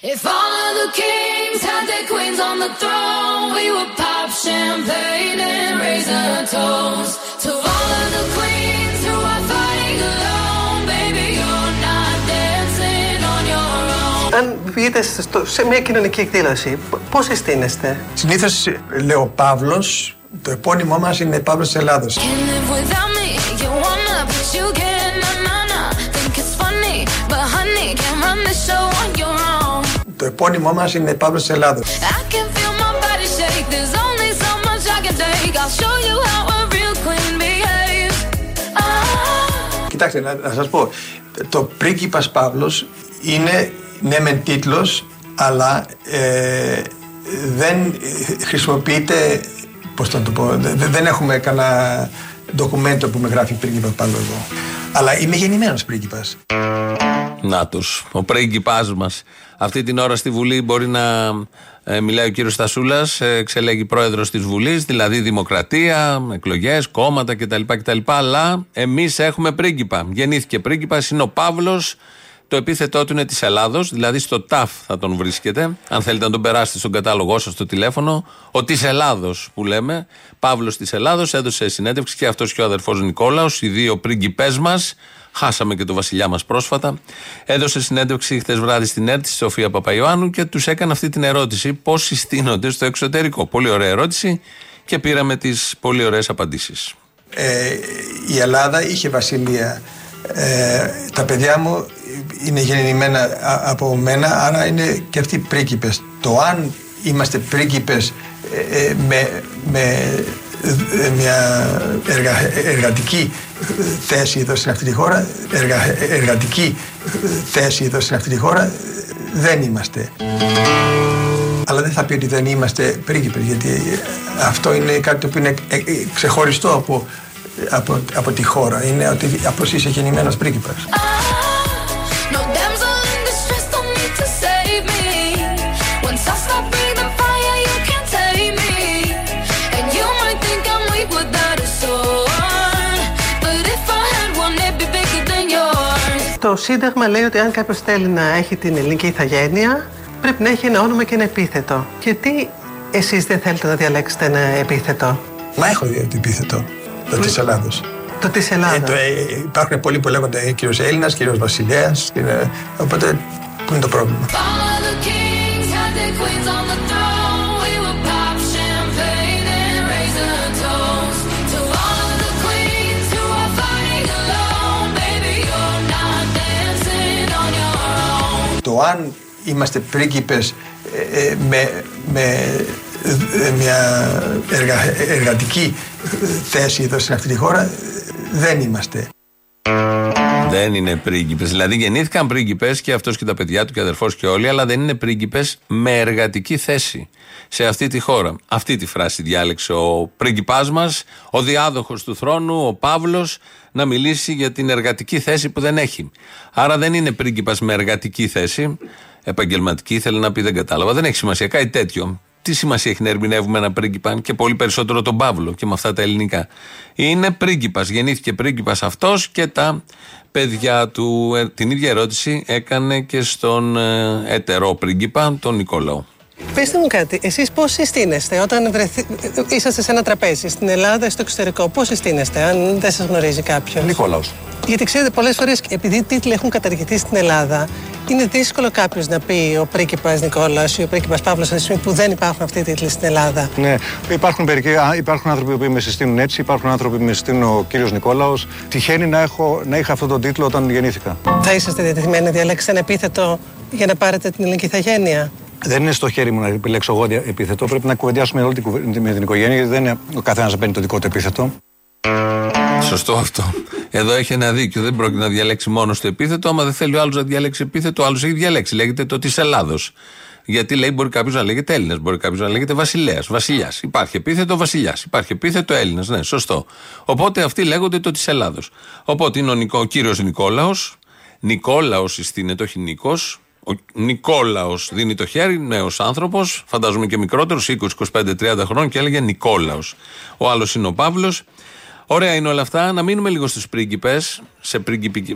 If all of the kings had their queens on the throne, we would pop champagne and raise a toast to all of the queens who are fighting alone. Baby, you're not dancing on your own. Αν βγείτε στο- σε μια κοινωνική εκδήλωση, πώ συστήνεστε. Συνήθω λέω Παύλο, το επώνυμό μα είναι Παύλο τη Ελλάδο. How a real queen behaves. Ah. Κοιτάξτε, να, να σας πω. Το πρίγκιπας Παύλος είναι ναι μεν τίτλος, αλλά ε, δεν χρησιμοποιείται, πώς θα το πω, δε- δεν έχουμε κανένα ντοκουμέντο που με γράφει πρίγκιπας Παύλος εδώ. Αλλά είμαι γεννημένος πρίγκιπας. Να τους. Ο πρίγκιπάς μας. Αυτή την ώρα στη Βουλή μπορεί να ε, μιλάει ο κύριος Στασούλας, εξελέγει πρόεδρος της Βουλής, δηλαδή δημοκρατία, εκλογές, κόμματα κτλ. κτλ αλλά εμείς έχουμε πρίγκιπα. Γεννήθηκε πρίγκιπα, είναι ο Παύλος. Το επίθετό του είναι της Ελλάδος, δηλαδή στο ΤΑΦ θα τον βρίσκετε. Αν θέλετε να τον περάσετε στον κατάλογό σας στο τηλέφωνο. Ο της Ελλάδος που λέμε. Παύλος της Ελλάδος έδωσε συνέντευξη και αυτός και ο αδερφός Νικόλαος, οι δύο πρίγκιπές μας. Χάσαμε και το βασιλιά μας πρόσφατα. Έδωσε συνέντευξη χθες βράδυ στην ΕΡΤ, στη Σοφία Παπαϊωάννου και τους έκανε αυτή την ερώτηση: Πώς συστήνονται στο εξωτερικό. Πολύ ωραία ερώτηση και πήραμε τις πολύ ωραίες απαντήσεις. Ε, η Ελλάδα είχε βασιλεία. Ε, τα παιδιά μου είναι γεννημένα α- από μένα, άρα είναι και αυτοί πρίγκιπες. Το αν είμαστε πρίγκιπες ε, ε, με, με ε, μια εργα- εργατική θέση εδώ στην αυτή τη χώρα, εργα- εργατική θέση εδώ στην αυτή τη χώρα, ε, δεν είμαστε. Αλλά δεν θα πει ότι δεν είμαστε πρίγκιπες, γιατί αυτό είναι κάτι το οποίο είναι ε, ε, ξεχωριστό από, από, από τη χώρα. Είναι ότι από εσύ είσαι γεννημένος πρίγκιπας. Το Σύνταγμα λέει ότι αν κάποιος θέλει να έχει την ελληνική ηθαγένεια, πρέπει να έχει ένα όνομα και ένα επίθετο. Γιατί εσείς δεν θέλετε να διαλέξετε ένα επίθετο; Μα έχω δει το επίθετο το της Ελλάδος. Το της Ελλάδα. Ε, το, ε, υπάρχουν πολλοί που λέγονται ε, κύριος Έλληνας, κύριος Βασιλέας. κύριε- οπότε, πού είναι το πρόβλημα; If all of the kings had their queens on the your own. Το αν είμαστε πρίγκιπες ε, ε, με, με ε, μια εργα- εργατική θέση εδώ στην αυτή τη χώρα, ε, δεν είμαστε. Δεν είναι πρίγκιπες. Δηλαδή γεννήθηκαν πρίγκιπες και αυτός και τα παιδιά του και αδερφός και όλοι, αλλά δεν είναι πρίγκιπες με εργατική θέση σε αυτή τη χώρα. Αυτή τη φράση διάλεξε ο πρίγκιπάς μας, ο διάδοχος του θρόνου, ο Παύλος, να μιλήσει για την εργατική θέση που δεν έχει. Άρα δεν είναι πρίγκιπας με εργατική θέση. Επαγγελματική, θέλει να πει, δεν κατάλαβα. Δεν έχει σημασία. Κάτι τέτοιο. Τι σημασία έχει να ερμηνεύουμε ένα πρίγκιπα και πολύ περισσότερο τον Παύλο και με αυτά τα ελληνικά. Είναι πρίγκιπας. Γεννήθηκε πρίγκιπας αυτός και τα παιδιά του. Ε, την ίδια ερώτηση έκανε και στον ε, ετερό πρίγκιπα, τον Νικόλαο. Πετε μου κάτι, εσείς πώς συστήνεστε όταν βρεθεί... είσαστε σε ένα τραπέζι στην Ελλάδα ή στο εξωτερικό, πώς συστήνεστε, αν δεν σας γνωρίζει κάποιος; Νικόλαος. Γιατί ξέρετε, πολλές φορές επειδή οι τίτλοι έχουν καταργηθεί στην Ελλάδα, είναι δύσκολο κάποιος να πει ο πρίγκιπας Νικόλας ή ο πρίγκιπας Παύλος αυτή τη στιγμή που δεν υπάρχουν αυτοί οι τίτλοι στην Ελλάδα. Ναι, υπάρχουν, μερικοί, α, υπάρχουν άνθρωποι που με συστήνουν έτσι, υπάρχουν άνθρωποι που με συστήνουν ο κύριος Νικόλαος. Τυχαίνει να, έχω, να είχα αυτόν τον τίτλο όταν γεννήθηκα. Θα είσαστε διατεθειμένοι να διαλέξετε ένα επίθετο για να πάρετε την ελληνική ηθαγένεια; Δεν είναι στο χέρι μου να επιλέξω εγώ δια- επίθετο. Πρέπει να κουβεντιάσουμε όλη την, κουβε- με την οικογένεια, γιατί δεν είναι ο καθένας να παίρνει το δικό του επίθετο. Σωστό αυτό. Εδώ έχει ένα δίκιο. Δεν πρόκειται να διαλέξει μόνος το επίθετο. Άμα δεν θέλει ο άλλος να διαλέξει επίθετο, ο άλλος έχει διαλέξει. Λέγεται το της Ελλάδος. Γιατί λέει μπορεί κάποιος να λέγεται Έλληνας, μπορεί κάποιος να λέγεται Βασιλέας, Βασιλιάς. Υπάρχει επίθετο Βασιλιάς, υπάρχει επίθετο Έλληνας. Ναι, σωστό. Οπότε αυτοί λέγονται το της Ελλάδος. Οπότε είναι ο, Νικο, ο κύριος Νικόλαος. Νικόλαος συστήνεται, όχι Νίκος. Ο Νικόλαος δίνει το χέρι, νέος άνθρωπος, φαντάζομαι και μικρότερος, 20, 25, 30 χρόνων και έλεγε Νικόλαος. Ο άλλος είναι ο Παύλος. Ωραία είναι όλα αυτά. Να μείνουμε λίγο στους πρίγκιπες, σε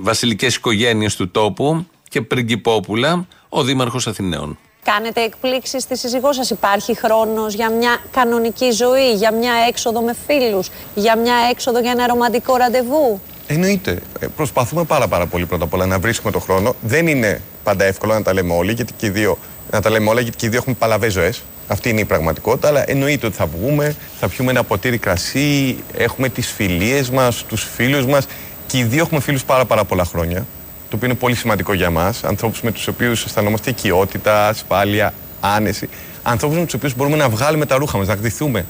βασιλικές οικογένειες του τόπου και πριγκυπόπουλα, ο Δήμαρχος Αθηναίων. Κάνετε εκπλήξεις στη σύζυγό σας. Υπάρχει χρόνος για μια κανονική ζωή, για μια έξοδο με φίλους, για μια έξοδο για ένα ρομαντικό ραντεβού; Εννοείται. Ε, Προσπαθούμε πάρα, πάρα πολύ πρώτα απ' όλα να βρίσκουμε τον χρόνο. Δεν είναι πάντα εύκολο να τα λέμε όλοι, γιατί και οι δύο, να τα λέμε όλα, γιατί και οι δύο έχουμε παλαβές ζωές. Αυτή είναι η πραγματικότητα. Αλλά εννοείται ότι θα βγούμε, θα πιούμε ένα ποτήρι κρασί, έχουμε τις φιλίες μας, τους φίλους μας. Και οι δύο έχουμε φίλους πάρα, πάρα πολλά χρόνια. Το οποίο είναι πολύ σημαντικό για μας. Ανθρώπους με τους οποίους αισθανόμαστε οικειότητα, ασφάλεια, άνεση. Ανθρώπους με τους οποίους μπορούμε να βγάλουμε τα ρούχα μας, να γδυθούμε.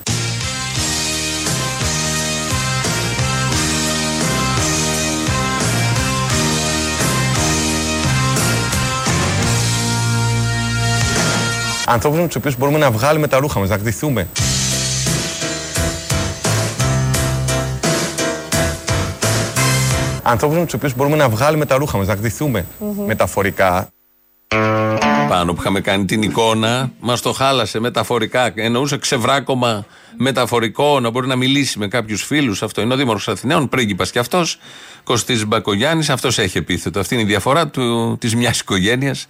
Ανθρώπους με τους οποίους μπορούμε να βγάλουμε τα ρούχα μας, να γδυθούμε. Ανθρώπους με τους οποίους μπορούμε να βγάλουμε τα ρούχα μας, να γδυθούμε. Μεταφορικά. Πάνω που είχαμε κάνει την εικόνα, μας το χάλασε μεταφορικά. Εννοούσε ξεβράκωμα μεταφορικό, να μπορεί να μιλήσει με κάποιους φίλους. Αυτό είναι ο Δήμαρχος Αθηναίων, πρίγκιπας κι αυτός. Κωστής Μπακογιάννης, αυτός έχει επίθετο. Αυτή είναι η διαφορά της μιας οικογένειας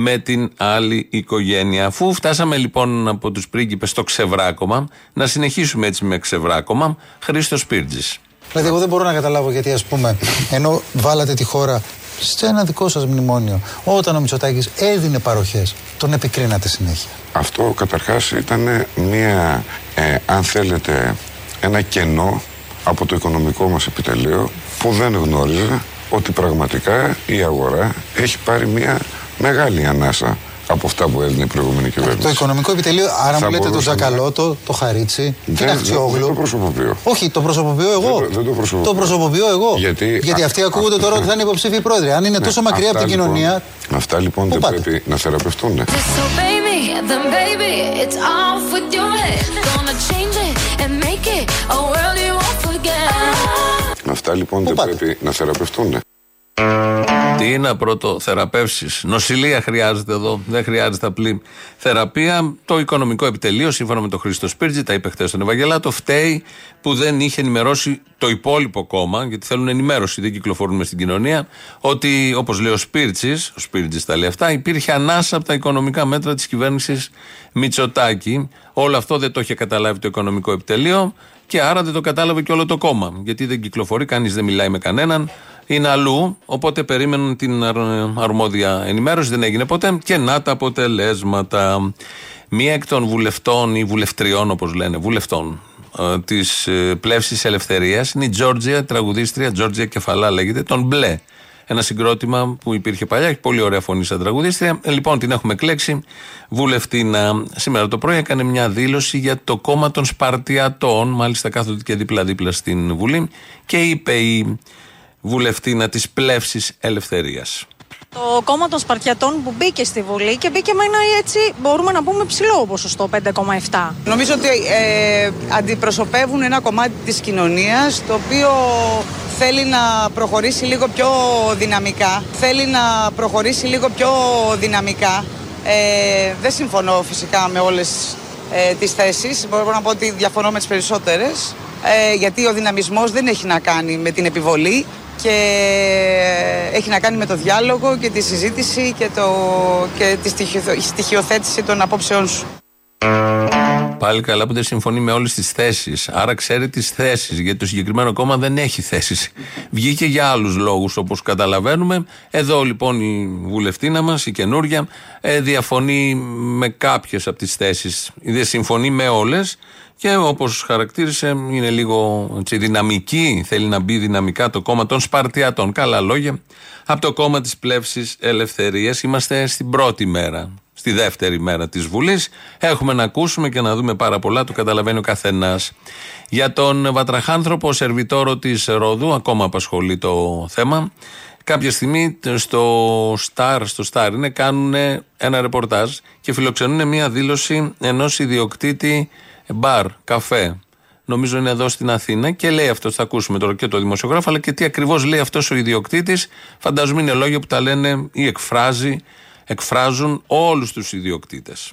με την άλλη οικογένεια. Αφού φτάσαμε λοιπόν από τους πρίγκιπες στο ξεβράκωμα, να συνεχίσουμε έτσι με ξεβράκωμα. Χρήστος Πίρτζη. Δηλαδή, εγώ δεν μπορώ να καταλάβω γιατί, ας πούμε, ενώ βάλατε τη χώρα σε ένα δικό σας μνημόνιο, όταν ο Μητσοτάκης έδινε παροχές, τον επικρίνατε συνέχεια. Αυτό καταρχάς ήταν μια, ε, αν θέλετε, ένα κενό από το οικονομικό μας επιτελείο που δεν γνώριζε ότι πραγματικά η αγορά έχει πάρει μια μεγάλη ανάσα από αυτά που έδινε η προηγούμενη κυβέρνηση. Το οικονομικό επιτελείο, άρα Θα μου λέτε το μπορούσαμε- Τζακαλώτο, το Χαρίτσι, την Δεν- δεν- Αχτσιόγλου. δεν το προσωποποιώ. Όχι, το προσωποποιώ εγώ. Δεν το- δεν το προσωποποιώ. προσωποποιώ εγώ. Γιατί- Γιατί α- αυτοί ακούγονται αυτό- τώρα ότι θα είναι υποψήφιοι πρόεδροι. Αν είναι Ναι, τόσο μακριά από αυτά την λοιπόν- κοινωνία. Αυτά λοιπόν Πού δεν πάτε; πρέπει να θεραπευτούν. Disobey me, then baby, it's off with your head. Gonna change it and make it a world you won't forget. Αυτά λοιπόν δεν πάτε; πρέπει να θεραπευτούν. Τι να πρώτο θεραπεύσει. Νοσηλεία χρειάζεται εδώ. Δεν χρειάζεται απλή θεραπεία. Το οικονομικό επιτελείο, σύμφωνα με τον Χρήστο Σπίρτζη, τα είπε χθες στον Ευαγγελάτο, φταίει που δεν είχε ενημερώσει το υπόλοιπο κόμμα, γιατί θέλουν ενημέρωση, δεν κυκλοφορούν μες στην κοινωνία, ότι όπως λέει ο Σπίρτζης, ο Σπίρτζης τα λέει αυτά, υπήρχε ανάσα από τα οικονομικά μέτρα της κυβέρνησης Μητσοτάκη. Όλο αυτό δεν το είχε καταλάβει το οικονομικό επιτελείο και άρα δεν το κατάλαβε και όλο το κόμμα. Γιατί δεν κυκλοφορεί, κανείς δεν μιλάει με κανέναν είναι αλλού. Οπότε περίμεναν την αρ- αρμόδια ενημέρωση, δεν έγινε ποτέ. Και να τα αποτελέσματα. Μία εκ των βουλευτών ή βουλευτριών, όπως λένε, βουλευτών της πλεύσης ελευθερίας είναι η Τζόρτζια, τραγουδίστρια, Τζόρτζια Κεφαλά λέγεται, τον Μπλε. Ένα συγκρότημα που υπήρχε παλιά, έχει πολύ ωραία φωνή σαν τραγουδίστρια. Ε, λοιπόν, την έχουμε κλέξει. Βουλευτήνα σήμερα το πρωί έκανε μια δήλωση για το κόμμα των Σπαρτιατών. Μάλιστα κάθονται και δίπλα-δίπλα στην Βουλή. Και είπε η βουλευτήνα της πλεύση ελευθερίας. Το κόμμα των Σπαρτιατών που μπήκε στη Βουλή και μπήκε με ένα έτσι μπορούμε να πούμε ψηλό ποσοστό 5,7. Νομίζω ότι ε, αντιπροσωπεύουν ένα κομμάτι της κοινωνίας το οποίο θέλει να προχωρήσει λίγο πιο δυναμικά. Θέλει να προχωρήσει λίγο πιο δυναμικά. Ε, δεν συμφωνώ φυσικά με όλες ε, τις θέσεις. Μπορώ να πω ότι διαφωνώ με τις περισσότερες. Ε, γιατί ο δυναμισμός δεν έχει να κάνει με την επιβολή και έχει να κάνει με το διάλογο και τη συζήτηση και, το, και τη στοιχειοθ- στοιχειοθέτηση των απόψεών σου. Πάλι καλά που δεν συμφωνεί με όλες τις θέσεις. Άρα ξέρει τις θέσεις. Γιατί το συγκεκριμένο κόμμα δεν έχει θέσεις. Βγήκε για άλλους λόγους όπως καταλαβαίνουμε. Εδώ λοιπόν η βουλευτήνα μας, η καινούρια, ε, διαφωνεί με κάποιες από τις θέσεις. Δεν συμφωνεί με όλες. Και όπως χαρακτήρισε, είναι λίγο έτσι, δυναμική. Θέλει να μπει δυναμικά το κόμμα των Σπαρτιατών. Καλά λόγια. Από το κόμμα της πλεύσης ελευθερίας είμαστε στην πρώτη μέρα στη δεύτερη μέρα της Βουλής. Έχουμε να ακούσουμε και να δούμε πάρα πολλά, το καταλαβαίνει ο καθένας. Για τον Βατραχάνθρωπο, σερβιτόρο της Ρόδου, ακόμα απασχολεί το θέμα. Κάποια στιγμή στο Star, στο Star είναι, κάνουν ένα ρεπορτάζ και φιλοξενούν μια δήλωση ενός ιδιοκτήτη μπαρ, καφέ. Νομίζω είναι εδώ στην Αθήνα και λέει αυτό, θα ακούσουμε τώρα και το δημοσιογράφο, αλλά και τι ακριβώς λέει αυτός ο ιδιοκτήτης. Φαντάζομαι είναι λόγια που τα λένε ή εκφράζει εκφράζουν όλους τους ιδιοκτήτες.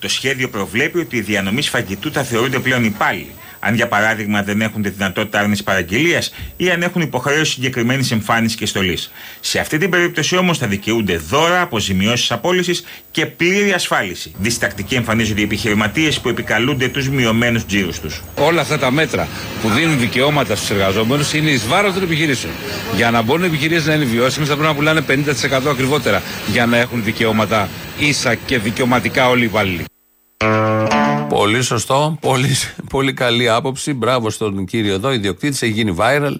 Το σχέδιο προβλέπει ότι οι διανομής φαγητού θα θεωρούνται πλέον υπάλληλοι. Αν για παράδειγμα δεν έχουν τη δυνατότητα άρνησης παραγγελίας ή αν έχουν υποχρέωση συγκεκριμένη εμφάνιση και στολής. Σε αυτή την περίπτωση όμως θα δικαιούνται δώρα, αποζημιώσεις απόλυσης και πλήρη ασφάλιση. Διστακτικοί εμφανίζονται οι επιχειρηματίες που επικαλούνται τους μειωμένους τζίρους τους. Όλα αυτά τα μέτρα που δίνουν δικαιώματα στους εργαζόμενους είναι εις βάρος των επιχειρήσεων. Για να μπορούν οι επιχειρήσεις να είναι βιώσιμες, θα πρέπει να πουλάνε 50% ακριβότερα για να έχουν δικαιώματα ίσα και δικαιωματικά όλοι οι υπάλληλοι. Πολύ σωστό. Πολύ, πολύ καλή άποψη. Μπράβο στον κύριο εδώ, ιδιοκτήτης. Έχει γίνει viral.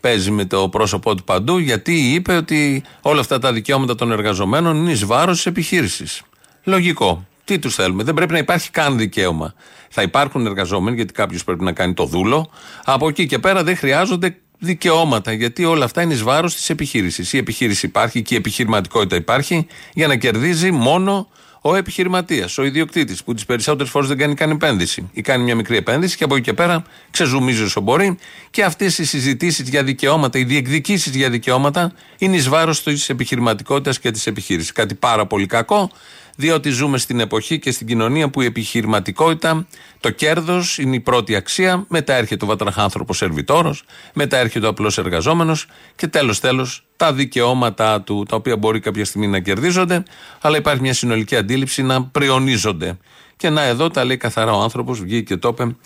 Παίζει με το πρόσωπό του παντού γιατί είπε ότι όλα αυτά τα δικαιώματα των εργαζομένων είναι εις βάρος της επιχείρησης. Λογικό. Τι τους θέλουμε; Δεν πρέπει να υπάρχει καν δικαίωμα. Θα υπάρχουν εργαζόμενοι γιατί κάποιος πρέπει να κάνει το δούλο. Από εκεί και πέρα δεν χρειάζονται δικαιώματα γιατί όλα αυτά είναι εις βάρος της επιχείρησης. Η επιχείρηση υπάρχει και η επιχειρηματικότητα υπάρχει για να κερδίζει μόνο ο επιχειρηματίας, ο ιδιοκτήτης, που τις περισσότερες φορές δεν κάνει καν επένδυση ή κάνει μια μικρή επένδυση και από εκεί και πέρα ξεζουμίζει όσο μπορεί. Και αυτές οι συζητήσεις για δικαιώματα, οι διεκδικήσεις για δικαιώματα είναι εις βάρος της επιχειρηματικότητας και της επιχείρησης. Κάτι πάρα πολύ κακό, διότι ζούμε στην εποχή και στην κοινωνία που η επιχειρηματικότητα, το κέρδος είναι η πρώτη αξία. Μετά έρχεται ο βατραχάνθρωπος σερβιτόρος, μετά έρχεται ο απλός εργαζόμενος και τέλος τέλος τα δικαιώματά του, τα οποία μπορεί κάποια στιγμή να κερδίζονται, αλλά υπάρχει μια συνολική αντίληψη να πριονίζονται. Και να εδώ τα λέει καθαρά ο άνθρωπος, βγήκε και το είπε.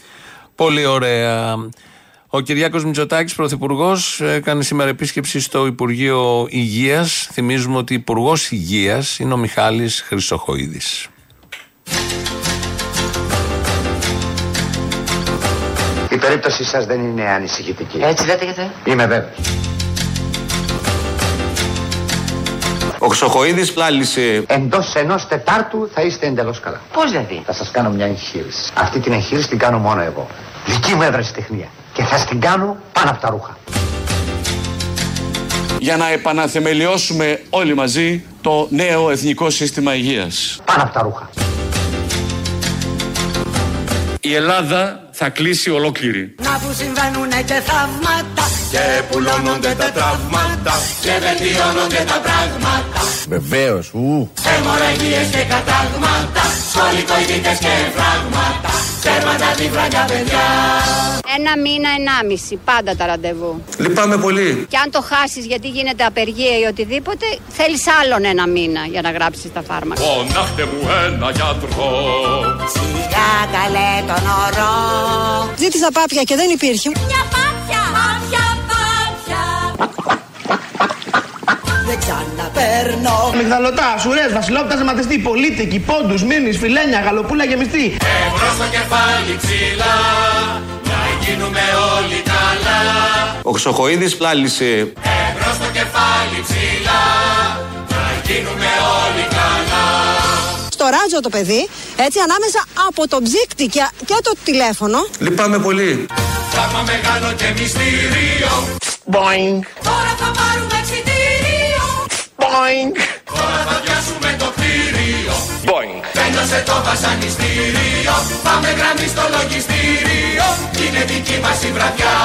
Πολύ ωραία. Ο Κυριάκος Μητσοτάκης, πρωθυπουργός, έκανε σήμερα επίσκεψη στο Υπουργείο Υγείας. Θυμίζουμε ότι Υπουργός Υγείας είναι ο Μιχάλης Χρυσοχοίδης. Η περίπτωση σας δεν είναι ανησυχητική. Έτσι λέτε γιατί; Είμαι βέβαιος. Ο Χρυσοχοίδης πλάλησε. Εντός ενός τετάρτου θα είστε εντελώς καλά. Πώς δηλαδή; Θα σας κάνω μια εγχείρηση. Αυτή την εγχείρηση την κάνω μόνο εγώ. Δική μου ευρεσιτεχνία. Και θα την κάνω πάνω από τα ρούχα. για να επαναθεμελιώσουμε όλοι μαζί το νέο εθνικό σύστημα υγείας. Πάνω από τα ρούχα. Η Ελλάδα θα κλείσει ολόκληρη. Να που συμβαίνουνε και θαύματα Και πουλώνονται τα τραύματα. και βελτιώνονται τα πράγματα Βεβαίως, ου. Αιμορραγίες και κατάγματα Σχολικοειδίτες και φράγματα Τέρματα τη βραγιά παιδιά Ένα μήνα, ενάμιση, πάντα τα ραντεβού. Λυπάμαι πολύ. Και αν το χάσεις γιατί γίνεται απεργία ή οτιδήποτε, θέλεις άλλον ένα μήνα για να γράψεις τα φάρμακα. Φωνάχτε μου ένα γιατρό. Σιγά καλέ τον ορό Ζήτησα πάπια και δεν υπήρχε. Μια πάπια Πάπια πάπια Δεν ξαναπέρνω Μιγδαλωτά, σουρές, βασιλόπτα, ζεματιστή, πολίτικη, πόντους, μήνυ, φιλένια, γαλοπούλα γεμιστή. Εμπρός στο κεφάλι ψηλά Να γίνουμε όλοι καλά Ο Χρυσοχοίδης πλάλησε. Εμπρός στο κεφάλι ψηλά Να γίνουμε όλοι καλά Στο ράτζο το παιδί, έτσι ανάμεσα από το ψύκτη και, και το τηλέφωνο. Λυπάμαι πολύ. Πράγμα μεγάλο και μυστήριο Boing, Τώρα θα πάρουμε εξητήριο boing. Τώρα θα πιάσουμε το κτίριο Boing. Τέλειωσε το βασανιστήριο Πάμε γραμμή στο λογιστήριο Είναι δική μας η βραδιά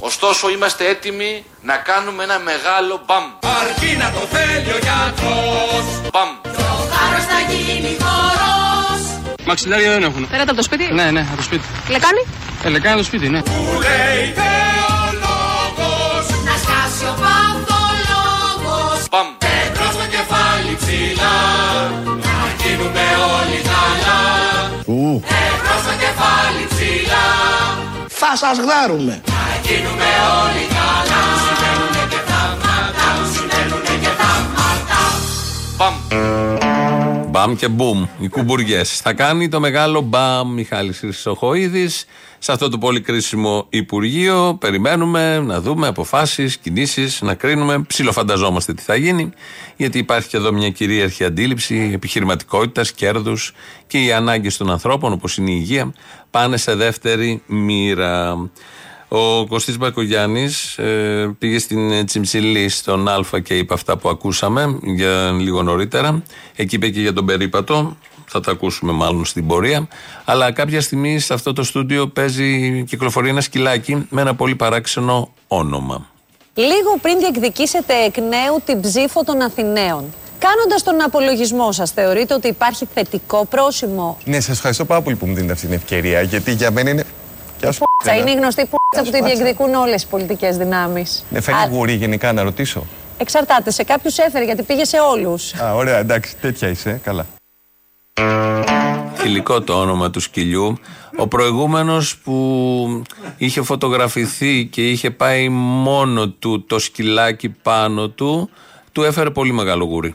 Ωστόσο είμαστε έτοιμοι να κάνουμε ένα μεγάλο μπαμ. Αρκεί να το θέλει ο γιατρός Μπαμ. Το χάρος θα γίνει χορός Μαξιλάρια δεν έχουν. Πέρατε από το σπίτι; Ναι, ναι, από το σπίτι. Λεκάνη; Ε, λεκάνη το σπίτι, ναι. Που λέει Εμπρός στο κεφάλι ψηλά Θα σας γδάρουμε. Να γίνουμε όλοι καλά Συμβαίνουνε και θαύματα Συμβαίνουνε και θαύματα Μπαμ. Μπαμ και μπουμ. Οι κουμπουριές. Θα κάνει το μεγάλο μπαμ Μιχάλης Χρυσοχοίδης σε αυτό το πολύ κρίσιμο Υπουργείο. Περιμένουμε να δούμε αποφάσεις, κινήσεις, να κρίνουμε. Ψιλοφανταζόμαστε τι θα γίνει. Γιατί υπάρχει και εδώ μια κυρίαρχη αντίληψη επιχειρηματικότητας, κέρδους και οι ανάγκες των ανθρώπων, όπως είναι η υγεία, πάνε σε δεύτερη μοίρα. Ο Κωστής Μπακογιάννης ε, πήγε στην ε, Τσιμψιλή στον Α και είπε αυτά που ακούσαμε για λίγο νωρίτερα. Εκεί είπε και για τον περίπατο. Θα τα ακούσουμε μάλλον στην πορεία. Αλλά κάποια στιγμή σε αυτό το στούντιο παίζει κυκλοφορεί ένα σκυλάκι με ένα πολύ παράξενο όνομα. Λίγο πριν διεκδικήσετε εκ νέου την ψήφο των Αθηναίων. Κάνοντας τον απολογισμό σας, θεωρείτε ότι υπάρχει θετικό πρόσημο; Ναι, σας ευχαριστώ πάρα πολύ που μου δίνετε αυτή την ευκαιρία, γιατί για μένα είναι Γεια σου. Πούτσα είναι η γνωστή πούτσα που τη διεκδικούν όλες οι πολιτικές δυνάμεις. Με φέρνει γουρί γενικά να ρωτήσω. Εξαρτάται. Σε κάποιους έφερε γιατί πήγε σε όλους. Α, ωραία, εντάξει, τέτοια είσαι. Καλά. Φιλικό το όνομα του σκυλιού. Ο προηγούμενος που είχε φωτογραφηθεί και είχε πάει μόνο του το σκυλάκι πάνω του, του έφερε πολύ μεγάλο γούρι.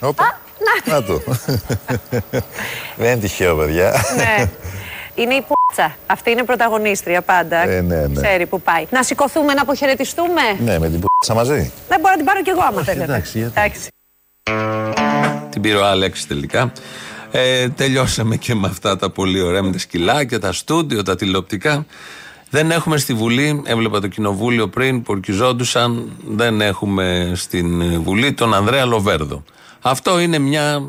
Όπα. Να το. Δεν είναι τυχαίο, παιδιά. Ναι. Είναι η πούτσα. Αυτή είναι πρωταγωνίστρια πάντα. Ε, ναι, ναι. Ξέρει που πάει. Να σηκωθούμε, να αποχαιρετιστούμε; Ναι, με την π***σα μαζί. Δεν μπορώ να την πάρω κι εγώ άμα θέλετε. εντάξει, γιατί. εντάξει. Την πήρε ο Άλεξ τελικά. Ε, τελειώσαμε και με αυτά τα πολύ ωραία με τα σκυλάκια, τα στούντιο, τα τηλεοπτικά. Δεν έχουμε στη Βουλή, έβλεπα το κοινοβούλιο πριν που ορκιζόντουσαν, δεν έχουμε στην Βουλή τον Ανδρέα Λοβέρδο. Αυτό είναι μια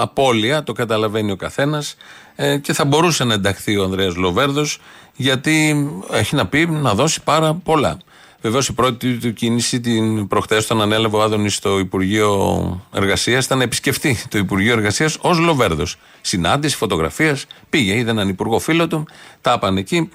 απώλεια, το καταλαβαίνει ο καθένας ε, και θα μπορούσε να ενταχθεί ο Ανδρέας Λοβέρδος γιατί έχει να πει να δώσει πάρα πολλά. Βεβαίως η πρώτη του κίνηση την προχθές τον ανέλαβε ο Άδωνης στο Υπουργείο Εργασίας ήταν να επισκεφτεί το Υπουργείο Εργασίας ως Λοβέρδος. Συνάντηση, φωτογραφίες, πήγε, είδε έναν υπουργό φίλο του, τα είπαν εκεί.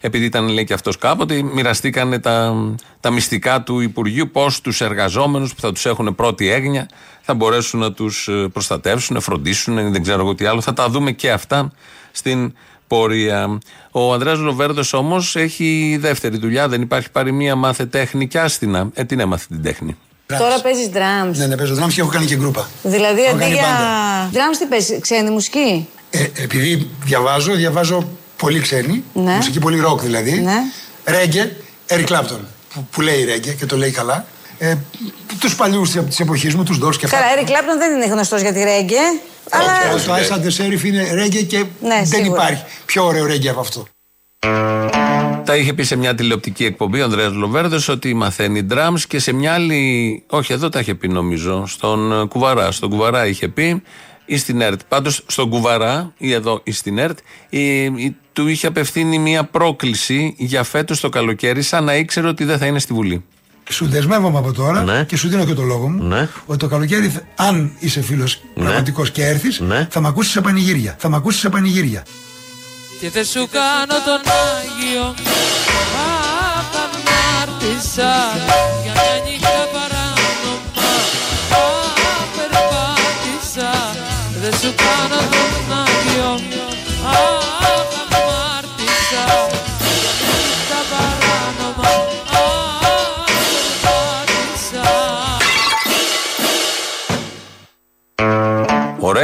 Επειδή ήταν λέει και αυτός κάποτε, μοιραστήκανε τα, τα μυστικά του Υπουργείου, πώς τους εργαζόμενους που θα τους έχουν πρώτη έγνοια θα μπορέσουν να τους προστατεύσουν, να φροντίσουν, δεν ξέρω εγώ τι άλλο. Θα τα δούμε και αυτά στην πορεία. Ο Ανδρέας Λοβέρδος όμως έχει δεύτερη δουλειά, δεν υπάρχει πάρει μία μάθε τέχνη και άστινα. Ε, την έμαθε την τέχνη. Τώρα παίζεις drums. Ναι, ναι, παίζω drums και έχω κάνει και γκρούπα. Δηλαδή Έχω αντί κάνει για. μπάντα. Drums τι παίζεις, ξένη μουσική; Ε, επειδή διαβάζω, διαβάζω πολύ ξένη. Ναι. Μουσική πολύ ροκ δηλαδή. Ναι. Ρέγγε, Eric Clapton. Που, που λέει ρέγγε και το λέει καλά. Ε, τους παλιούς της εποχής μου, τους Doors και αυτά. Καλά, Eric Clapton δεν είναι γνωστός για τη ρέγγε. Αλλά. Το Ice and the Sheriff είναι ρέγγε και Ναι, δεν σίγουρα. υπάρχει πιο ωραίο ρέγγε από αυτό. Τα είχε πει σε μια τηλεοπτική εκπομπή ο Ανδρέας Λοβέρδος ότι μαθαίνει drums και σε μια άλλη. Όχι, εδώ τα είχε πει νομίζω. Στον ε, Κουβαρά. Στον Κουβαρά είχε πει ή στην ΕΡΤ. Πάντως στον Κουβαρά ή εδώ ή στην ΕΡΤ η- η- του είχε απευθύνει μια πρόκληση για φέτος το καλοκαίρι, σαν να ήξερε ότι δεν θα είναι στη Βουλή. Σου δεσμεύομαι από τώρα Ναι. και σου δίνω και το λόγο μου Ναι. ότι το καλοκαίρι, θα- αν είσαι φίλος Ναι. πραγματικός και έρθεις, Ναι. θα με ακούσεις σε πανηγύρια. Θα με ακούσεις σε πανηγύρια. Και δεν σου κάνω τον Άγιο Αχ, αμάρτησα Για μια νύχτα παράνομα Αχ, περπάτησα Δεν σου κάνω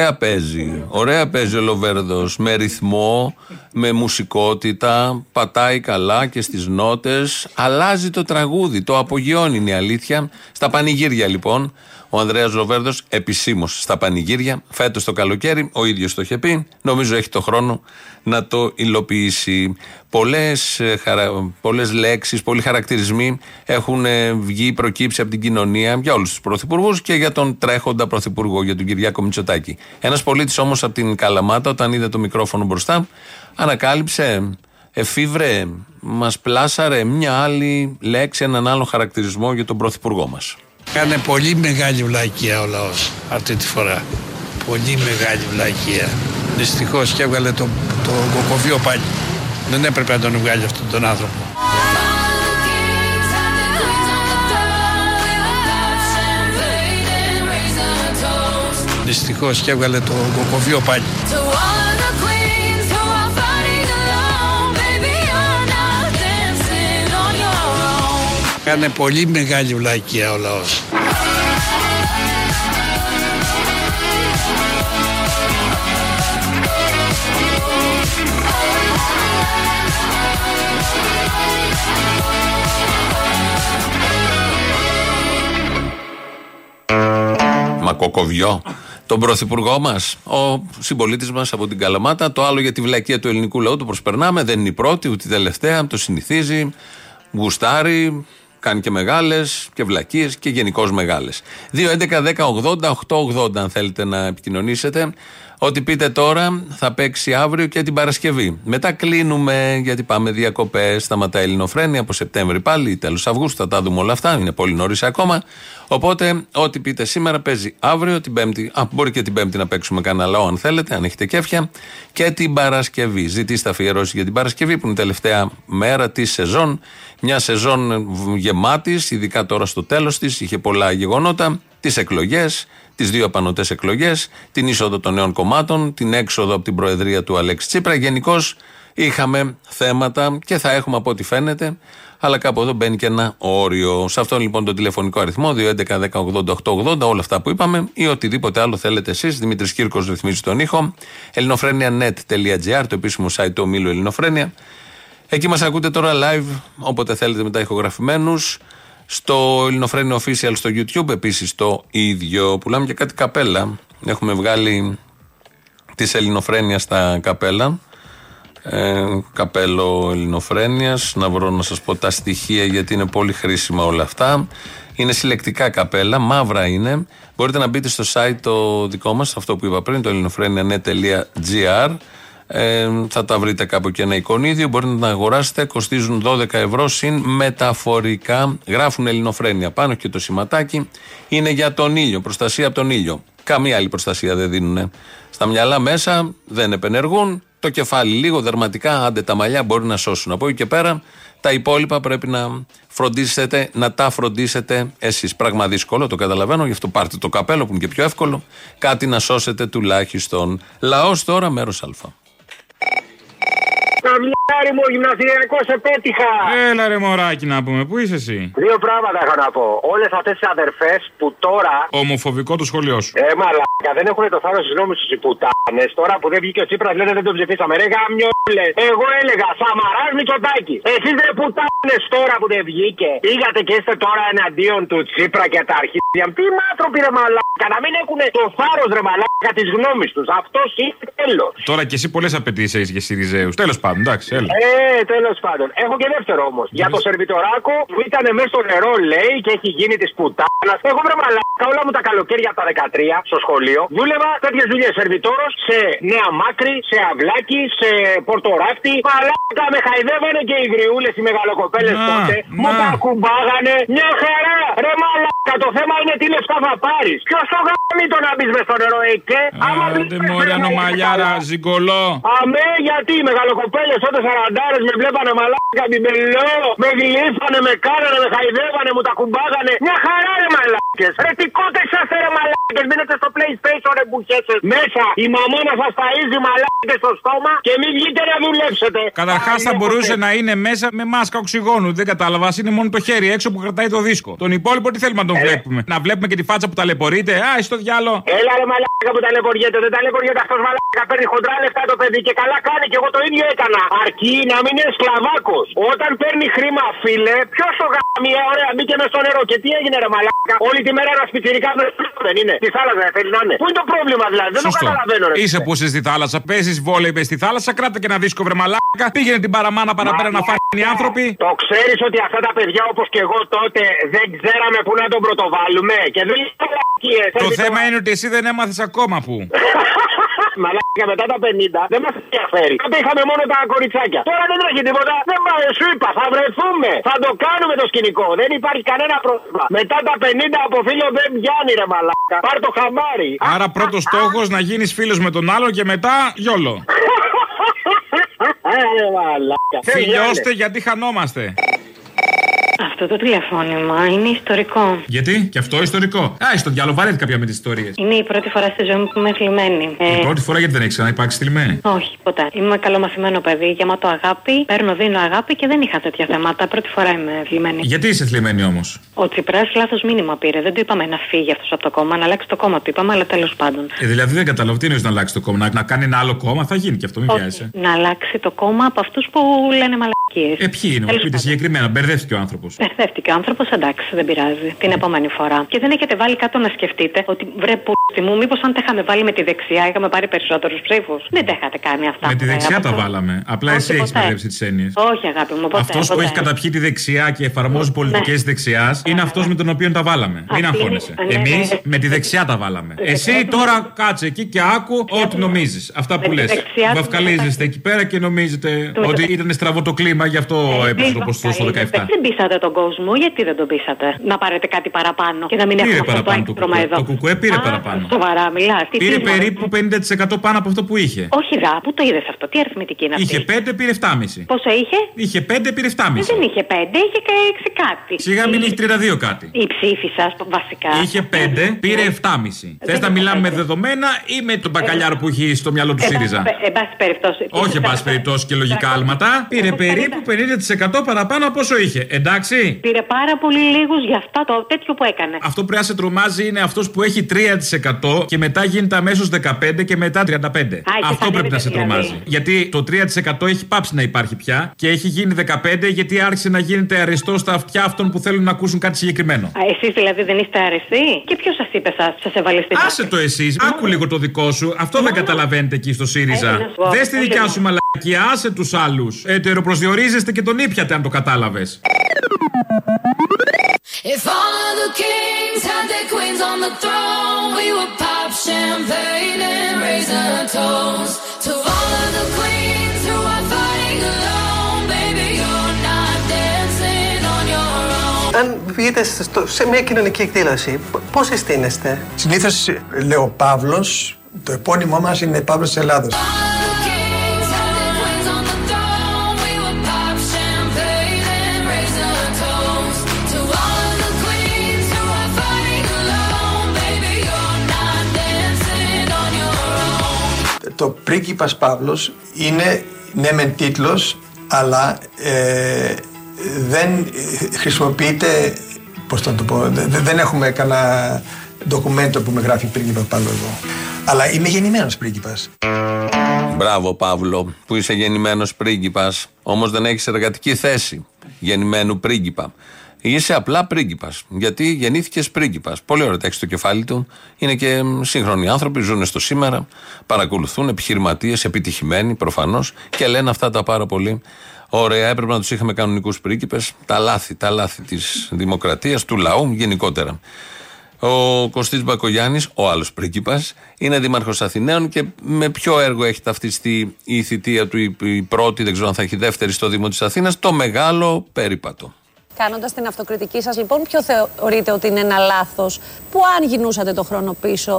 Ωραία παίζει. Ωραία παίζει ο Λοβέρδος. Με ρυθμό, με μουσικότητα. Πατάει καλά και στις νότες. Αλλάζει το τραγούδι. Το απογειώνει είναι η αλήθεια. Στα πανηγύρια λοιπόν. Ο Ανδρέας Λοβέρδο επισήμως στα πανηγύρια. Φέτος το καλοκαίρι. Ο ίδιος το είχε πει. Νομίζω έχει το χρόνο να το υλοποιήσει. Πολλές πολλές λέξεις, πολλοί χαρακτηρισμοί έχουν ε, βγει, προκύψει από την κοινωνία για όλους τους πρωθυπουργούς και για τον τρέχοντα πρωθυπουργό, για τον Κυριάκο Μητσοτάκη. Ένας πολίτης όμως από την Καλαμάτα, όταν είδε το μικρόφωνο μπροστά, ανακάλυψε, εφήβρε, μας πλάσαρε μια άλλη λέξη, έναν άλλο χαρακτηρισμό για τον πρωθυπουργό μας. Κάνε πολύ μεγάλη βλακεία ο λαός αυτή τη φορά. Πολύ μεγάλη βλακεία. Δυστυχώς και έβγαλε το, το κοκοβίο πάλι. Δεν έπρεπε να τον βγάλει αυτόν τον άνθρωπο. Δυστυχώς και έβγαλε το κοκοβίο πάλι. Κάνε πολύ μεγάλη βλακεία ο λαός. Μα κοκοβιό. Τον πρωθυπουργό μας, ο συμπολίτης μας από την Καλαμάτα. Το άλλο για τη βλακεία του ελληνικού λαού το προσπερνάμε. Δεν είναι η πρώτη, ούτε η τελευταία. Το συνηθίζει. Γουστάρει. Κάνει και μεγάλες και βλακίες και γενικώς μεγάλες. 2.11.10.80.880 αν θέλετε να επικοινωνήσετε. Ό,τι πείτε τώρα θα παίξει αύριο και την Παρασκευή. Μετά κλείνουμε γιατί πάμε διακοπές. Σταματά η Ελληνοφρένεια από Σεπτέμβρη πάλι, τέλος Αυγούστου. Θα τα δούμε όλα αυτά. Είναι πολύ νωρίς ακόμα. Οπότε, ό,τι πείτε σήμερα παίζει αύριο, την Πέμπτη. Α, μπορεί και την Πέμπτη να παίξουμε κανένα λαό, αν θέλετε, αν έχετε κέφια. Και την Παρασκευή. Ζητήστε αφιερώσεις για την Παρασκευή, που είναι η τελευταία μέρα της σεζόν. Μια σεζόν γεμάτης, ειδικά τώρα στο τέλος της. Είχε πολλά γεγονότα. Τις εκλογές, τις δύο απανοτές εκλογές, την είσοδο των νέων κομμάτων, την έξοδο από την Προεδρία του Αλέξη Τσίπρα. Γενικώς είχαμε θέματα και θα έχουμε από ό,τι φαίνεται. Αλλά κάπου εδώ μπαίνει και ένα όριο. Σε αυτό λοιπόν το τηλεφωνικό αριθμό 2.11.10.80.880, όλα αυτά που είπαμε ή οτιδήποτε άλλο θέλετε εσείς. Δημήτρης Κύρκος ρυθμίζει τον ήχο. ελληνοφρένια.net.gr, το επίσημο site του ομίλου Ελληνοφρένια. Εκεί μας ακούτε τώρα live, όποτε θέλετε μετά ηχογραφημένους. Στο Ελληνοφρένια Official στο YouTube επίσης το ίδιο. Πουλάμε και κάτι καπέλα. Έχουμε βγάλει της Ελληνοφρένια στα καπέλα. Ε, καπέλο Ελληνοφρένειας να βρω να σας πω τα στοιχεία γιατί είναι πολύ χρήσιμα όλα αυτά είναι συλλεκτικά καπέλα, μαύρα είναι μπορείτε να μπείτε στο site το δικό μας αυτό που είπα πριν, το ελληνοφρένια.net.gr ε, θα τα βρείτε κάπου και ένα εικονίδιο μπορείτε να τα αγοράσετε, κοστίζουν 12 ευρώ συν μεταφορικά γράφουν Ελληνοφρένια πάνω και το σηματάκι είναι για τον ήλιο, προστασία από τον ήλιο καμία άλλη προστασία δεν δίνουν στα μυαλά μέσα, δεν επενεργούν το κεφάλι λίγο δερματικά, άντε τα μαλλιά μπορεί να σώσουν. Από εκεί και πέρα τα υπόλοιπα πρέπει να φροντίσετε, να τα φροντίσετε εσείς. Πράγμα δύσκολο, το καταλαβαίνω, γι' αυτό πάρτε το καπέλο που είναι και πιο εύκολο. Κάτι να σώσετε τουλάχιστον. Λαός τώρα, μέρος Α. Καμιάρι μου, γυμναστηριακός σε πέτυχα. Έλα ρε μωράκι να πούμε, πού είσαι εσύ; Δύο πράγματα έχω να πω. Όλες αυτές τις αδερφές που τώρα. Ομοφοβικό το σχολείο σου. Ε, μαλάκα, δεν έχουν το θάρρος της νόμη τους οι πουτάνες. Τώρα που δεν βγήκε ο Τσίπρας λένε δεν τον ψηφίσαμε. Ρε γαμιόλε. Εγώ έλεγα Σαμαράς Μητσοτάκη. Εσείς δεν πουτάνες τώρα που δεν βγήκε. Πήγατε και είστε τώρα εναντίον του Τσίπρα και τα αρχίδια. Τι άνθρωποι ρε μαλάκα. Να μην έχουν το θάρρος ρε μαλάκα της γνώμης τους. Αυτός είναι τέλος. Τώρα και εσύ πολλές απαιτήσεις έχεις για Σιριζέους. Τέλος πάντων, εντάξει, έλα. Ε, τέλος πάντων. Έχω και δεύτερο όμως. Για το σερβιτοράκο που ήταν μέσα στο νερό, λέει, και έχει γίνει της πουτάνας. Έχω βρε μαλάκα όλα μου τα καλοκαίρια από τα 13 στο σχολείο. Δούλευα τέτοιες δουλειές σερβιτόρος σε Νέα Μάκρη, σε Αυλάκι, σε Πορτοράφτη. Μαλάκα με χαϊδεύανε και οι γριούλες, οι μεγαλοκοπέλες Να, τότε. Μου να. τα κουμπάγανε. Μια χαρά. Ρε μαλάκα, το θέμα είναι τι λεφτά θα πάρεις. Ποιος το γάμι το να μπεις μες στο νερό, ε, και. Άμα Άντε μωρέ ανομαλιάρα, ζυγκολό. Αμέ, γιατί οι μεγαλοκοπέλες τότε σαραντάρες με βλέπανε μαλάκα μπιμπελό, με γλύφανε, με κάνανε, με χαϊδεύανε, μου τα κουμπάγανε. Μια χαρά ρε μαλάκες. Ρε τι κότες είσαστε ρε μαλάκες. Μείνετε στο PlayStation ρε μπουχέσαι. Μέσα η μαμώνα σα ταΐζει μαλάκες στο στόμα και μην βγείτε να δουλέψετε. Καταρχάς θα μπορούσε να είναι μέσα με μάσκα οξυγόνου. Δεν κατάλαβα. Είναι μόνο το χέρι έξω που κρατάει το δίσκο. Τον υπόλοιπο τι θέλουμε να τον βλέπουμε; Να βλέπουμε και τη φάτσα που ταλαιπωρείται; Α, στο διάλο. Έλα ρε μαλάκα που ταλαιπωριέται, δεν ταλαιπωριέται αυτός μαλάκα. Παίρνει χοντρά λεφτά το παιδί και καλά κάνει και εγώ το ίδιο έκανα. Αρκεί να μην είναι σκλαβάκος. Όταν παίρνει χρήμα, φίλε, ποιος το γάμι, ε, ωραία, μπήκε με στο νερό. Και τι έγινε ρε μαλάκα. Όλη τη μέρα ένα σπιτσυρικά δεν είναι. Τη θάλασσα ε, θέλει να είναι. Πού είναι το πρόβλημα δηλαδή, δεν το Σωστό. καταλαβαίνω ρε. Είσαι που είσαι στη θάλασσα. Παίζει βόλεϊ μες στη θάλασσα. Κράτα και ένα δίσκο βρε μαλάκα. Πήγαινε την παραμάνα παραπέρα να φάνε οι άνθρωποι. Το ξέρεις ότι αυτά τα παιδιά όπως και εγώ τότε δεν ξέραμε πού να τον πρωτοβάλουμε. Και δεν είναι μαλακίες. Το Έτσι, θέμα είναι ότι εσύ δεν έμαθες ακόμα που. Μαλάκα μετά τα 50 δεν μας ενδιαφέρει. Τότε είχαμε μόνο τα κοριτσάκια. Τώρα δεν τρέχει τίποτα. Δεν πάει, σου είπα, θα βρεθούμε. Θα το κάνουμε το σκηνικό. Δεν υπάρχει κανένα πρόβλημα. Μετά τα 50 από φίλο δεν πιάνει ρε μαλάκα. Πάρ το χαμάρι. Άρα πρώτος στόχος να γίνεις φίλος με τον άλλο και μετά γιόλο. Άρε μαλάκα. Φιλιώστε γιατί χανόμαστε. Αυτό το τηλεφώνημα είναι ιστορικό. Γιατί; Και αυτό ιστορικό; Α, στο διάλογο βαρέθηκα κάποια με τις ιστορίες. Είναι η πρώτη φορά στη ζωή μου που είμαι θλιμμένη. Ε, Η πρώτη φορά γιατί δεν έχει ξαναυπάρξει θλιμμένη; όχι, ποτέ. Είμαι καλομαθημένο παιδί, γεμάτο αγάπη. Παίρνω, δίνω αγάπη και δεν είχα τέτοια θέματα. Πρώτη φορά είμαι θλιμμένη. Γιατί είσαι θλιμμένη όμως; Ο Τσιπράς λάθος μήνυμα πήρε. Δεν του είπαμε να φύγει αυτός από το κόμμα, να αλλάξει το κόμμα του είπαμε, αλλά τέλος πάντων. Ε, δηλαδή δεν καταλαβαίνω τι εννοείς να αλλάξει το κόμμα; Να, να κάνει ένα άλλο κόμμα; Θα γίνει και αυτό, μην Όχι, βιάζεσαι. να αλλάξει το κόμμα από αυτούς που λένε μαλακίες. Ε, ποιοι είναι, μου πείτε συγκεκριμένα, μπερδεύτηκε ο άνθρωπος. Μπερδεύτηκε ο άνθρωπος, εντάξει, δεν πειράζει. Την επόμενη φορά. Και δεν έχετε βάλει κάτω να σκεφτείτε ότι βρε που μου, μήπως αν τα είχαμε βάλει με τη δεξιά είχαμε πάρει περισσότερους ψήφους. Δεν τα είχατε κάνει αυτά. Με τη ποτέ. δεξιά Από τα αυτό- βάλαμε. Απλά Όχι, εσύ έχεις ποτέ. μπερδέψει τις έννοιες. Όχι, αγάπη μου, ποτέ. Αυτός που ποτέ. έχει καταπιεί τη δεξιά και εφαρμόζει πολιτικές δεξιάς είναι αυτός με τον οποίο τα βάλαμε. Μην Αυτή αγχώνεσαι. είναι- ναι, Εμείς ναι. με τη δεξιά τα βάλαμε. Ε, Εσύ ε, τώρα κάτσε εκεί και άκου ό,τι νομίζεις. Αυτά Με που τη λες. δεξιά του Βαφκαλίζεστε εκεί πέρα και νομίζετε Του ότι μετα- ήταν στραβό το κλίμα γι' αυτό έπεσε το ποσοστό στο 17. Δεν πείσατε τον κόσμο, γιατί δεν τον πείσατε. Να πάρετε κάτι παραπάνω και να μην Πήρε έχουμε αυτό το παραπάνω το έκτρωμα κουκουέ. εδώ. Το κουκουέ πήρε Α, παραπάνω. Σοβαρά, μιλά. Πήρε περίπου 50% πάνω από αυτό που είχε. Όχι, δα, πού το είδε αυτό, τι αριθμητική είναι αυτή. Είχε 5, πήρε 7,5. Πόσο είχε? Είχε 5, πήρε 7,5. Δεν είχε πέντε, είχε και έξι κάτι. Σιγά μην είχε 32 κάτι. Η ψήφη σα, βασικά. Είχε 5, πήρε 7,5. Θε να μιλάμε με δεδομένα ή με τον μπακαλιάρο που έχει στο μυαλό του Ε, ΣΥΡΙΖΑ. ε, Εν πάση περιπτώσει. Όχι, εν πάση περιπτώσει και λογικά άλματα. Πήρε περίπου 50% παραπάνω από όσο είχε. Εντάξει. Πήρε πάρα πολύ λίγους για αυτά το τέτοιο που έκανε. Αυτό που πρέπει να σε τρομάζει είναι αυτός που έχει 3% και μετά γίνεται αμέσως 15% και μετά 35%. Αυτό πρέπει να σε δηλαδή. τρομάζει. Γιατί το 3% έχει πάψει να υπάρχει πια και έχει γίνει 15% γιατί άρχισε να γίνεται αριστό στα αυτιά αυτών που θέλουν να ακούσουν κάτι συγκεκριμένο. Εσείς δηλαδή δεν είστε αρεστοί; Και ποιος σας είπε σας, σας έβαλε στην Άσε το εσύ, άκου λίγο το δικό σου. Αυτό δεν καταλαβαίνετε εκεί στο ΣΥΡΙΖΑ. Έλα, να σου πω. Δες τη Έλα, δικιά να. σου μαλακία, άσε τους άλλους. Ετεροπροσδιορίζεστε και τον ήπιατε αν το κατάλαβες. If all of the kings had their queens on the throne, we would pop champagne and raise a toast to all of the queens who are fighting alone. Baby, you're not dancing on your own. Αν βγείτε στο- σε μια κοινωνική εκδήλωση, πώ συστήνεστε. Συνήθω λέω Παύλο, το επώνυμό μα είναι Παύλο τη Ελλάδο. Το πρίγκιπας Παύλος είναι ναι μεν τίτλος, αλλά ε, δεν ε, χρησιμοποιείται, πώς θα το πω, δε- δε- δεν έχουμε κανένα ντοκουμέντο που με γράφει πρίγκιπας Παύλος εδώ. Αλλά είμαι γεννημένος πρίγκιπας. Μπράβο, Παύλο, που είσαι γεννημένος πρίγκιπας. Όμως δεν έχεις εργατική θέση γεννημένου πρίγκιπα. Είσαι απλά πρίγκιπας. Γιατί γεννήθηκες πρίγκιπας. Πολύ ωραία τα έχεις στο κεφάλι του. Είναι και μ, σύγχρονοι άνθρωποι, ζουν στο σήμερα, παρακολουθούν, επιχειρηματίες, επιτυχημένοι προφανώς και λένε αυτά τα πάρα πολύ ωραία. Έπρεπε να τους είχαμε κανονικούς πρίγκιπες. Τα λάθη, τα λάθη της δημοκρατίας, του λαού γενικότερα. Ο Κωστής Μπακογιάννης, ο άλλος πρίγκιπας, είναι δήμαρχος Αθηναίων και με ποιο έργο έχει ταυτιστεί η θητεία του, η, η πρώτη, δεν ξέρω αν θα έχει δεύτερη στο Δήμο της Αθήνας, το μεγάλο περίπατο. Κάνοντας την αυτοκριτική σας, λοιπόν, ποιο θεωρείτε ότι είναι ένα λάθος που, αν γινούσατε το χρόνο πίσω,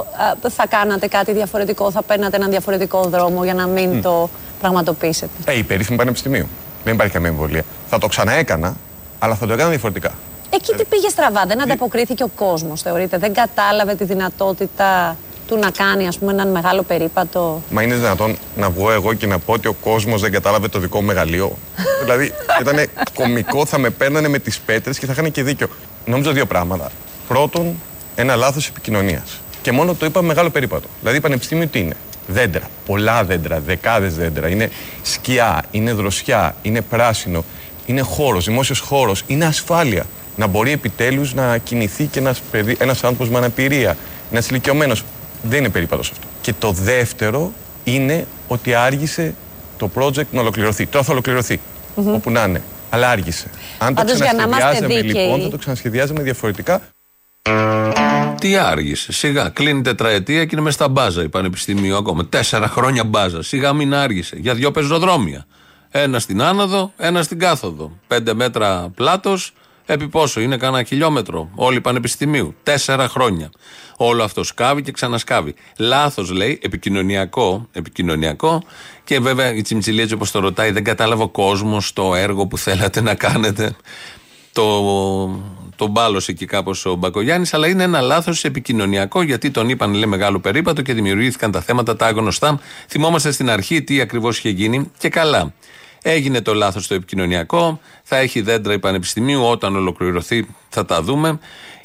α, θα κάνατε κάτι διαφορετικό, θα παίρνατε έναν διαφορετικό δρόμο για να μην το πραγματοποιήσετε; Ε, η περίφημη πανεπιστημίου. Δεν υπάρχει καμία εμβολία. Θα το ξαναέκανα, αλλά θα το έκανα διαφορετικά. Εκεί τι πήγε στραβά, δεν ανταποκρίθηκε ο κόσμος, θεωρείτε; Δεν κατάλαβε τη δυνατότητα του να κάνει, ας πούμε, έναν μεγάλο περίπατο. Μα είναι δυνατόν να βγω εγώ και να πω ότι ο κόσμος δεν κατάλαβε το δικό μου μεγαλείο. δηλαδή, ήταν κωμικό, θα με παίρνανε με τις πέτρες και θα είχαν και δίκιο. Νόμιζα δύο πράγματα. Πρώτον, ένα λάθος επικοινωνίας. Και μόνο το είπα μεγάλο περίπατο. Δηλαδή, πανεπιστήμιο τι είναι; Δέντρα. Πολλά δέντρα, δεκάδες δέντρα. Είναι σκιά, είναι δροσιά, είναι πράσινο, είναι χώρος, δημόσιος χώρος, είναι ασφάλεια. Να μπορεί επιτέλους να κινηθεί και ένας ένας άνθρωπος με αναπηρία, ένας ηλικιωμένος. Δεν είναι περίπατος αυτό. Και το δεύτερο είναι ότι άργησε το project να ολοκληρωθεί. Τώρα θα ολοκληρωθεί. Όπου να είναι. Αλλά άργησε. Αν το Πάντως, για να είμαστε ξανασχεδιάζαμε δίκαιοι- λοιπόν, θα το ξανασχεδιάζαμε διαφορετικά. Τι άργησες. Σιγά, κλείνει τετραετία και είναι μες στα μπάζα η Πανεπιστημίου ακόμα. Τέσσερα χρόνια μπάζα. Σιγά μην άργησε. Για δυο πεζοδρόμια. Ένα στην άνοδο, ένα στην κάθοδο. Πέντε μέτρα πλάτος, επί πόσο, είναι κανένα χιλιόμετρο. Όλη Πανεπιστημίου. Τέσσερα χρόνια. Όλο αυτό σκάβει και ξανασκάβει. Λάθος λέει, επικοινωνιακό, επικοινωνιακό. Και βέβαια η Τσιμτσιλία, έτσι όπως το ρωτάει, δεν κατάλαβε ο κόσμος το έργο που θέλατε να κάνετε το, το μπάλωσε εκεί κάπως ο Μπακογιάννης, αλλά είναι ένα λάθος επικοινωνιακό γιατί τον είπαν λέει μεγάλο περίπατο και δημιουργήθηκαν τα θέματα τα γνωστά. Θυμόμαστε στην αρχή τι ακριβώς είχε γίνει και καλά. Έγινε το λάθος το επικοινωνιακό, θα έχει δέντρα η Πανεπιστημίου, όταν ολοκληρωθεί θα τα δούμε.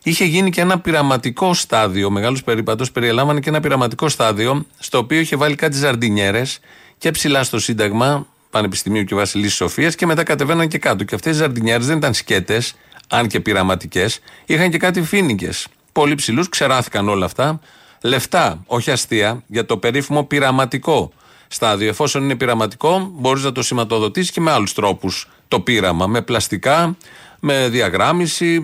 Είχε γίνει και ένα πειραματικό στάδιο, ο μεγάλος περίπατος περιέλαμβανε και ένα πειραματικό στάδιο, στο οποίο είχε βάλει κάτι ζαρντινιέρες και ψηλά στο Σύνταγμα Πανεπιστημίου και Βασιλή Σοφίας και μετά κατεβαίναν και κάτω. Και αυτές οι ζαρντινιέρες δεν ήταν σκέτες, αν και πειραματικές, είχαν και κάτι φίνικες. Πολύ ψηλούς, ξεράθηκαν όλα αυτά. Λεφτά, όχι αστεία, για το περίφημο πειραματικό στάδιο. Εφόσον είναι πειραματικό, μπορείς να το σηματοδοτήσεις και με άλλους τρόπους το πείραμα. Με πλαστικά, με διαγράμμιση,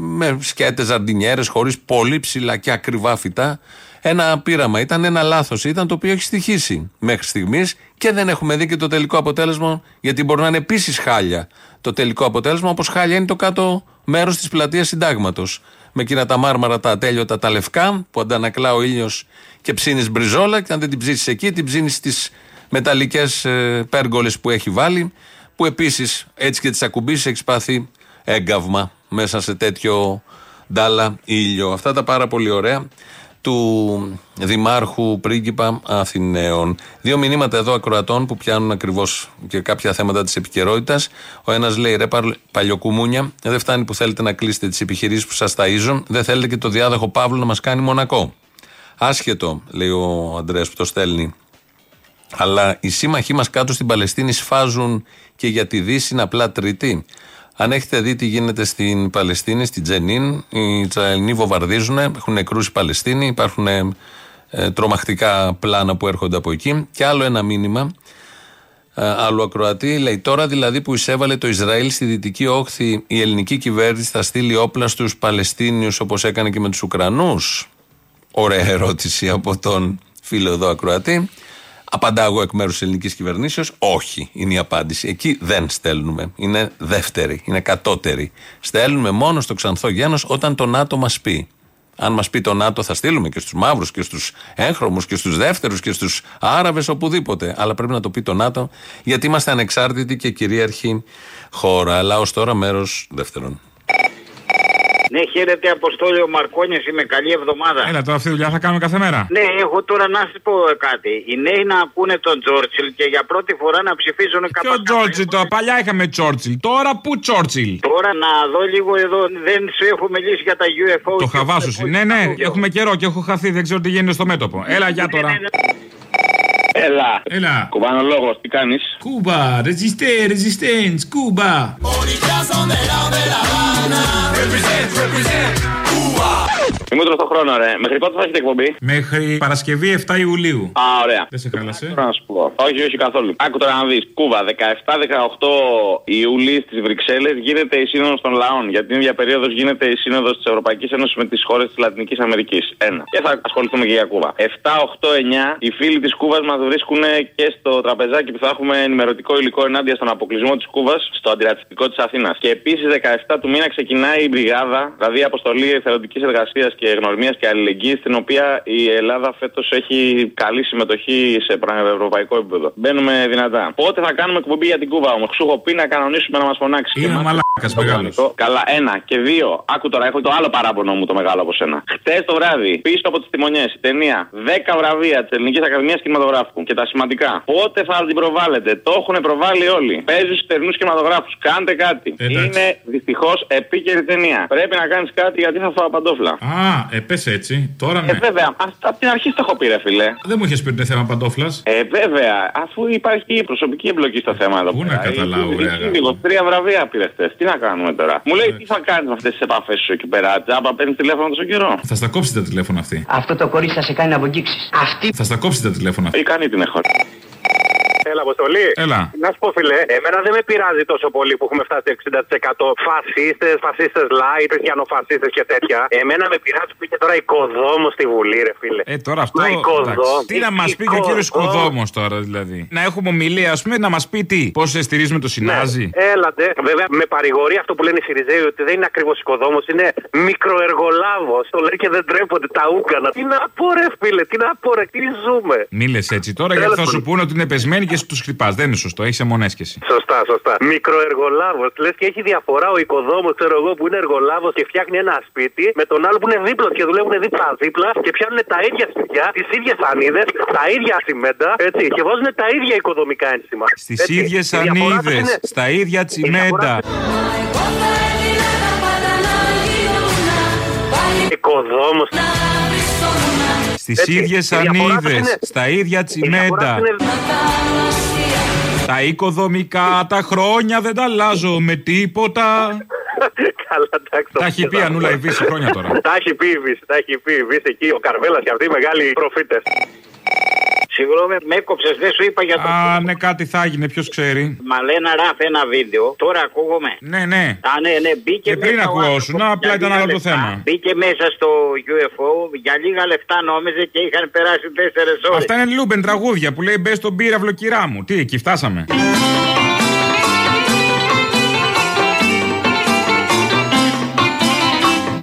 με σκέτες, ζαρντινιέρες, χωρίς πολύ ψηλά και ακριβά φυτά. Ένα πείραμα ήταν, ένα λάθος ήταν το οποίο έχει στοιχήσει μέχρι στιγμής και δεν έχουμε δει και το τελικό αποτέλεσμα, γιατί μπορεί να είναι επίσης χάλια το τελικό αποτέλεσμα, όπως χάλια είναι το κάτω μέρος της πλατείας Συντάγματος. Με εκείνα τα μάρμαρα τα ατέλειωτα τα λευκά που αντανακλά ο ήλιος και ψήνεις μπριζόλα, και αν δεν την ψήσεις εκεί, την ψήνεις στις μεταλλικές πέργολες που έχει βάλει, που επίσης έτσι και τις ακουμπήσεις έχει πάθει έγκαυμα μέσα σε τέτοιο ντάλα ήλιο. Αυτά τα πάρα πολύ ωραία του Δημάρχου Πρίγκιπα Αθηναίων. Δύο μηνύματα εδώ ακροατών που πιάνουν ακριβώς και κάποια θέματα της επικαιρότητας. Ο ένας λέει: Ρε παλιοκουμούνια, δεν φτάνει που θέλετε να κλείσετε τις επιχειρήσεις που σας ταΐζουν, δεν θέλετε και το διάδοχο Παύλο να μας κάνει μονακό. Άσχετο, λέει ο Αντρέα που το στέλνει. Αλλά οι σύμμαχοί μας κάτω στην Παλαιστίνη σφάζουν και για τη Δύση είναι απλά τρίτη. Αν έχετε δει τι γίνεται στην Παλαιστίνη, στην Τζενίν, οι Ισραηλοί βομβαρδίζουν, έχουν νεκρού οι Παλαιστίνοι, υπάρχουν ε, τρομακτικά πλάνα που έρχονται από εκεί. Και άλλο ένα μήνυμα, ε, άλλου ακροατή, λέει τώρα δηλαδή που εισέβαλε το Ισραήλ στη δυτική όχθη, η ελληνική κυβέρνηση θα στείλει όπλα στους Παλαιστίνιους όπως έκανε και με τους Ουκρανούς. Ωραία ερώτηση από τον φίλο εδώ ακροατή. Απαντάω εγώ εκ μέρους της ελληνικής κυβερνήσεως. Όχι, είναι η απάντηση. Εκεί δεν στέλνουμε. Είναι δεύτερη, είναι κατώτερη. Στέλνουμε μόνο στο ξανθό γένος όταν το ΝΑΤΟ μας πει. Αν μας πει το ΝΑΤΟ, θα στείλουμε και στους μαύρους και στους έγχρωμους και στους δεύτερους και στους Άραβες, οπουδήποτε. Αλλά πρέπει να το πει το ΝΑΤΟ, γιατί είμαστε ανεξάρτητη και κυρίαρχη χώρα. Αλλά ως τώρα μέρος δεύτερον. Ναι, χαίρετε Αποστόλιο ο Μαρκόνια, είμαι καλή εβδομάδα. Έλα, τώρα αυτή τη δουλειά θα κάνουμε κάθε μέρα. Ναι, έχω τώρα να σας πω κάτι. Οι νέοι να πούνε τον Τζόρτσιλ και για πρώτη φορά να ψηφίζουν Ποιο Τζόρτσιλ, τώρα παλιά είχαμε Τζόρτσιλ. Τώρα πού Τζόρτσιλ; Τώρα να δω λίγο εδώ, δεν σου έχω μιλήσει για τα UFO. Το χαβάσου. Ναι, ναι, έχουμε καιρό και έχω χαθεί, δεν ξέρω τι γίνεται στο μέτωπο. Έλα, για τώρα. Έλα. Έλα. Κουμπανολόγο, τι κάνεις; Κούμπα, ρεζιστέ, ρεζιστέν, Κούμπα. Είμαι τώρα στο χρόνο, ρε. Μέχρι πότε θα έχετε εκπομπή; Μέχρι Παρασκευή 7 Ιουλίου. Α, ωραία. Δεν σε χάλασε. Τώρα να σου πω. Όχι, όχι καθόλου. Άκου τώρα να δεις. Κούβα, 17-18 Ιουλίου στις Βρυξέλλες γίνεται η Σύνοδος των Λαών. Για την ίδια περίοδος γίνεται η Σύνοδος της Ευρωπαϊκής Ένωσης με τις χώρες της Λατινικής Αμερικής. Ένα. Και θα ασχοληθούμε και για Κούβα. 7, 8, 9 οι φίλοι της Κούβας μας βρίσκουν και στο τραπεζάκι που θα έχουμε ενημερωτικό υλικό ενάντια στον αποκλεισμό της Κούβας στο αντιρατσιστικό της Αθήνας. Και επίσης 17 του μήνα ξεκινάει η Μπριγάδα, δηλαδή αποστολή εθελοντικής εργασίας και γνωριμίας και αλληλεγγύης, στην οποία η Ελλάδα φέτος έχει καλή συμμετοχή σε ευρωπαϊκό επίπεδο. Μπαίνουμε δυνατά. Πότε θα κάνουμε εκπομπή για την Κούβα όμως; Σου έχω πει να κανονίσουμε να μας φωνάξει. Είναι μαλάκας μεγάλος. Καλά, ένα. Και δύο, άκου τώρα, έχω το άλλο παράπονο μου το μεγάλο από σένα. Χτες το βράδυ, πίσω από τις τιμονιές, η ταινία 10 βραβεία της Ελληνικής Ακαδημίας Κινηματογράφου και τα σημαντικά. Πότε θα την προβάλλετε; Το έχουν προβάλει όλοι. Παίζει στους τερνούς κινηματογράφους. Κάντε κάτι. Είναι δυστυχώς επίκαιρη ταινία. Πρέπει να κάνεις κάτι γιατί θα φάω παντόφλα. Α, ε, πες έτσι. Τώρα ναι. Ε, βέβαια. Από την αρχή το έχω πει, ρε φιλέ. Δεν μου είχες πει ότι είναι θέμα παντόφλας. Ε, βέβαια. Αφού υπάρχει η προσωπική εμπλοκή στο θέμα εδώ Πού να καταλάβω, ρε αγάπη. Τρία βραβεία πήρες χτες. Τι να κάνουμε τώρα. Μου λέει τι θα κάνεις με αυτές τις επαφές σου εκεί πέρα. Τζάμπα παίρνεις τηλέφωνο τόσο καιρό; Θα στα κόψει τα τηλέφωνα αυτή. Αυτό το κορίτσι θα σε κάνει να αγγίξει. Αυτή. Θα στα κόψει τα τηλέφωνα αυτή. Ικανή την έχω. Έλα, Αποστολή. Έλα. Να σου πω, φιλέ, εμένα δεν με πειράζει τόσο πολύ που έχουμε φτάσει 60% φασίστες, φασίστες light, χριστιανοφασίστες και τέτοια. Εμένα με πειράζει που είχε τώρα οικοδόμος στη Βουλή, ρε φίλε. Ε, τώρα αυτό. εντάξει. Τι να μας πει και ο κύριος Οικοδόμος τώρα, δηλαδή. Να έχουμε ομιλία, ας πούμε, να μας πει τι. Πώς στηρίζουμε το Συνάζι. Ναι. Έλατε. Βέβαια, με παρηγορεί αυτό που λένε οι Σιριζέοι ότι δεν είναι ακριβώς οικοδόμος, είναι μικροεργολάβος. Το λέει και δεν τρέπονται τα ούκανα. Τι να πω, ρε φίλε, τι να πω, ρε, τι ζούμε. Μίλε έτσι τώρα γιατί θα σου πούνε ότι είναι πεσμένοι και τους χτυπάς. Δεν είναι σωστό, έχεις αιμονέσχεση. Σωστά, σωστά. Μικροεργολάβος. Λες και έχει διαφορά ο οικοδόμος, ξέρω εγώ, που είναι εργολάβος και φτιάχνει ένα σπίτι με τον άλλο που είναι δίπλα και δουλεύουν δίπλα-δίπλα και πιάνουν τα ίδια σπίτια, τις ίδιες ανίδες, τα ίδια τσιμέντα έτσι, και βάζουν τα ίδια οικοδομικά ένσημα. Στις ίδιες ανίδες, στα ίδια τσιμέντα. Οικοδόμος. Στις ίδιες ανίδες, στα ίδια τσιμέντα. Τα οικοδομικά, τα χρόνια δεν τα αλλάζω με τίποτα. Καλά, εντάξει. Τα έχει πει Ανούλα η Βύση χρόνια τώρα. Τα έχει πει η Βύση, τα έχει πει η Βύση εκεί, ο Καρβέλας και αυτοί οι μεγάλοι προφήτες. Συγγνώμη, με έκοψες, δεν σου είπα για το. Α, ναι, κάτι θα έγινε, ποιος ξέρει. Μαλένα ράφ ένα βίντεο. Τώρα ακούγομαι. Ναι, ναι. Α, ναι, ναι, μπήκε Και πριν μέσα ο ακουγόσουν, άνθρωπος απλά για ήταν λίγα άλλο το λεπτά. θέμα. Μπήκε μέσα στο UFO, για λίγα λεφτά νόμιζε και είχαν περάσει 4 ώρες. Αυτά είναι Λούμπεν τραγούδια που λέει μπες στον πύραυλο κυρά μου. Τι, εκεί φτάσαμε.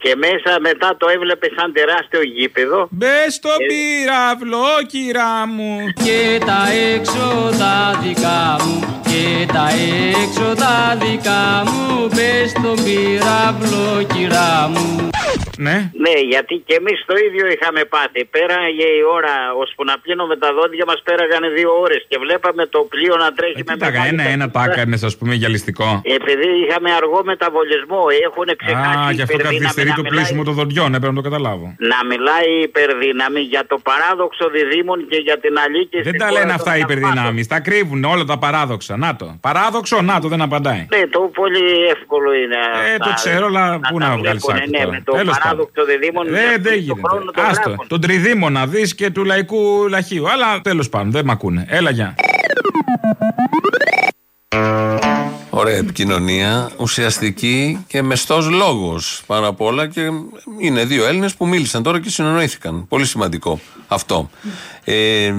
Και μέσα μετά το έβλεπε σαν τεράστιο γήπεδο. Μπες στον πύραυλο, κυρά μου. Και τα έξοδα δικά μου Και τα έξοδα δικά μου Πες στον πυραυλό κυρά μου Ναι. Ναι, γιατί και εμείς το ίδιο είχαμε πάθει. Πέραγε η ώρα, ώσπου να πλύνουμε τα δόντια μας, πέραγανε δύο ώρες και βλέπαμε το πλοίο να τρέχει με Τι τα έκανε, ένα-ένα τα έκανε, ας πούμε, γυαλιστικό. Επειδή είχαμε αργό μεταβολισμό, έχουν ξεχάσει Α, γι' αυτό υπερδύναμη καθυστερεί να το μιλάει- πλήσιμο των δοντιών, έπρεπε να το καταλάβω. Να μιλάει η υπερδύναμη για το παράδοξο διδήμων και για την αλήκη Δεν τα λένε αυτά οι υπερδυνάμει. Τα κρύβουν όλα τα παράδοξα. Να το. Παράδοξο, να το, δεν απαντάει. Ναι, το πολύ εύκολο είναι. Ε, το ξέρω, αλλά πού να βγάλεις βλέπουνε, άκρη ναι, τώρα. Με το Τέλος παράδοξο διδήμων. Ε, δεν γίνεται. Άστο. Τον τριδήμονα δεις και του λαϊκού λαχείου. Αλλά τέλος πάντων, δεν μ' ακούνε. Έλα, γεια. Ωραία επικοινωνία, ουσιαστική και μεστός λόγος πάνω απ' όλα. Και είναι δύο Έλληνες που μίλησαν τώρα και συνεννοήθηκαν. Πολύ σημαντικό αυτό. Ε,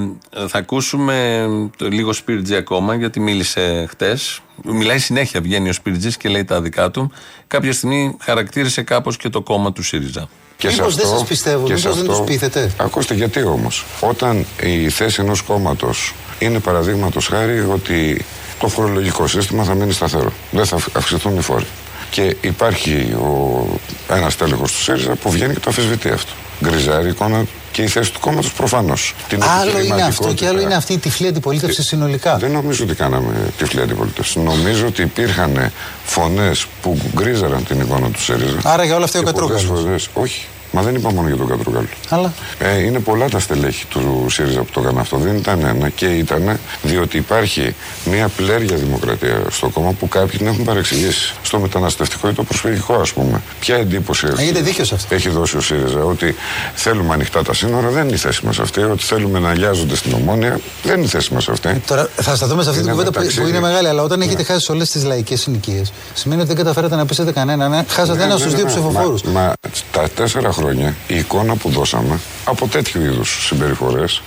θα ακούσουμε το λίγο Σπίρτζι ακόμα, γιατί μίλησε χτες. Μιλάει συνέχεια, βγαίνει ο Σπίρτζη και λέει τα δικά του. Κάποια στιγμή χαρακτήρισε κάπως και το κόμμα του ΣΥΡΙΖΑ. Και σε Μήπως δεν αυτό- σας πιστεύουν, και μήπως σε δεν αυτό- τους πείθετε; Ακούστε γιατί όμως. Όταν η θέση ενός κόμματος είναι παραδείγματος χάρη ότι το φορολογικό σύστημα θα μείνει σταθερό. Δεν θα αυξηθούν οι φόροι. Και υπάρχει ο, ένας τέλεχος του ΣΥΡΙΖΑ που βγαίνει και το αφισβητεί αυτό. Γκριζάρει η εικόνα και η θέση του κόμματος προφανώς. Άλλο είναι αυτό και άλλο είναι αυτή η τυφλή αντιπολίτευση συνολικά. Δεν νομίζω ότι κάναμε τυφλή αντιπολίτευση. Νομίζω ότι υπήρχαν φωνές που γκρίζαραν την εικόνα του ΣΥΡΙΖΑ. Άρα για όλα αυτά ο Και πολλές Κατρούγκαλος. φορές- Όχι. Μα δεν είπα μόνο για τον Κατρούγκαλο. Αλλά Ε, είναι πολλά τα στελέχη του ΣΥΡΙΖΑ που το έκαναν αυτό. Δεν ήταν ένα και ήταν διότι υπάρχει μια πλέρια δημοκρατία στο κόμμα που κάποιοι την έχουν παρεξηγήσει. Στο μεταναστευτικό ή το προσφυγικό, ας πούμε. Ποια εντύπωση Έχετε δίκιο σε αυτό. έχει δώσει ο ΣΥΡΙΖΑ ότι θέλουμε ανοιχτά τα σύνορα, δεν είναι η θέση μας αυτή. Ότι θέλουμε να αγιάζονται στην ομόνια, δεν είναι η θέση μας αυτή. Τώρα θα σταθούμε σε αυτή την Είναι κουβέντα που, μεταξύ- που είναι μεγάλη, αλλά όταν έχετε χάσει όλες τις λαϊκές συνοικίες, σημαίνει ότι δεν καταφέρατε να πείσετε κανέναν. ε; Χάσατε Ναι, ένα ναι, στους ναι, δύο ναι. ψηφοφόρους. Μα, μα τα τέσσερα χρόνια η εικόνα που δώσαμε από τέτοιου είδους συμπεριφορές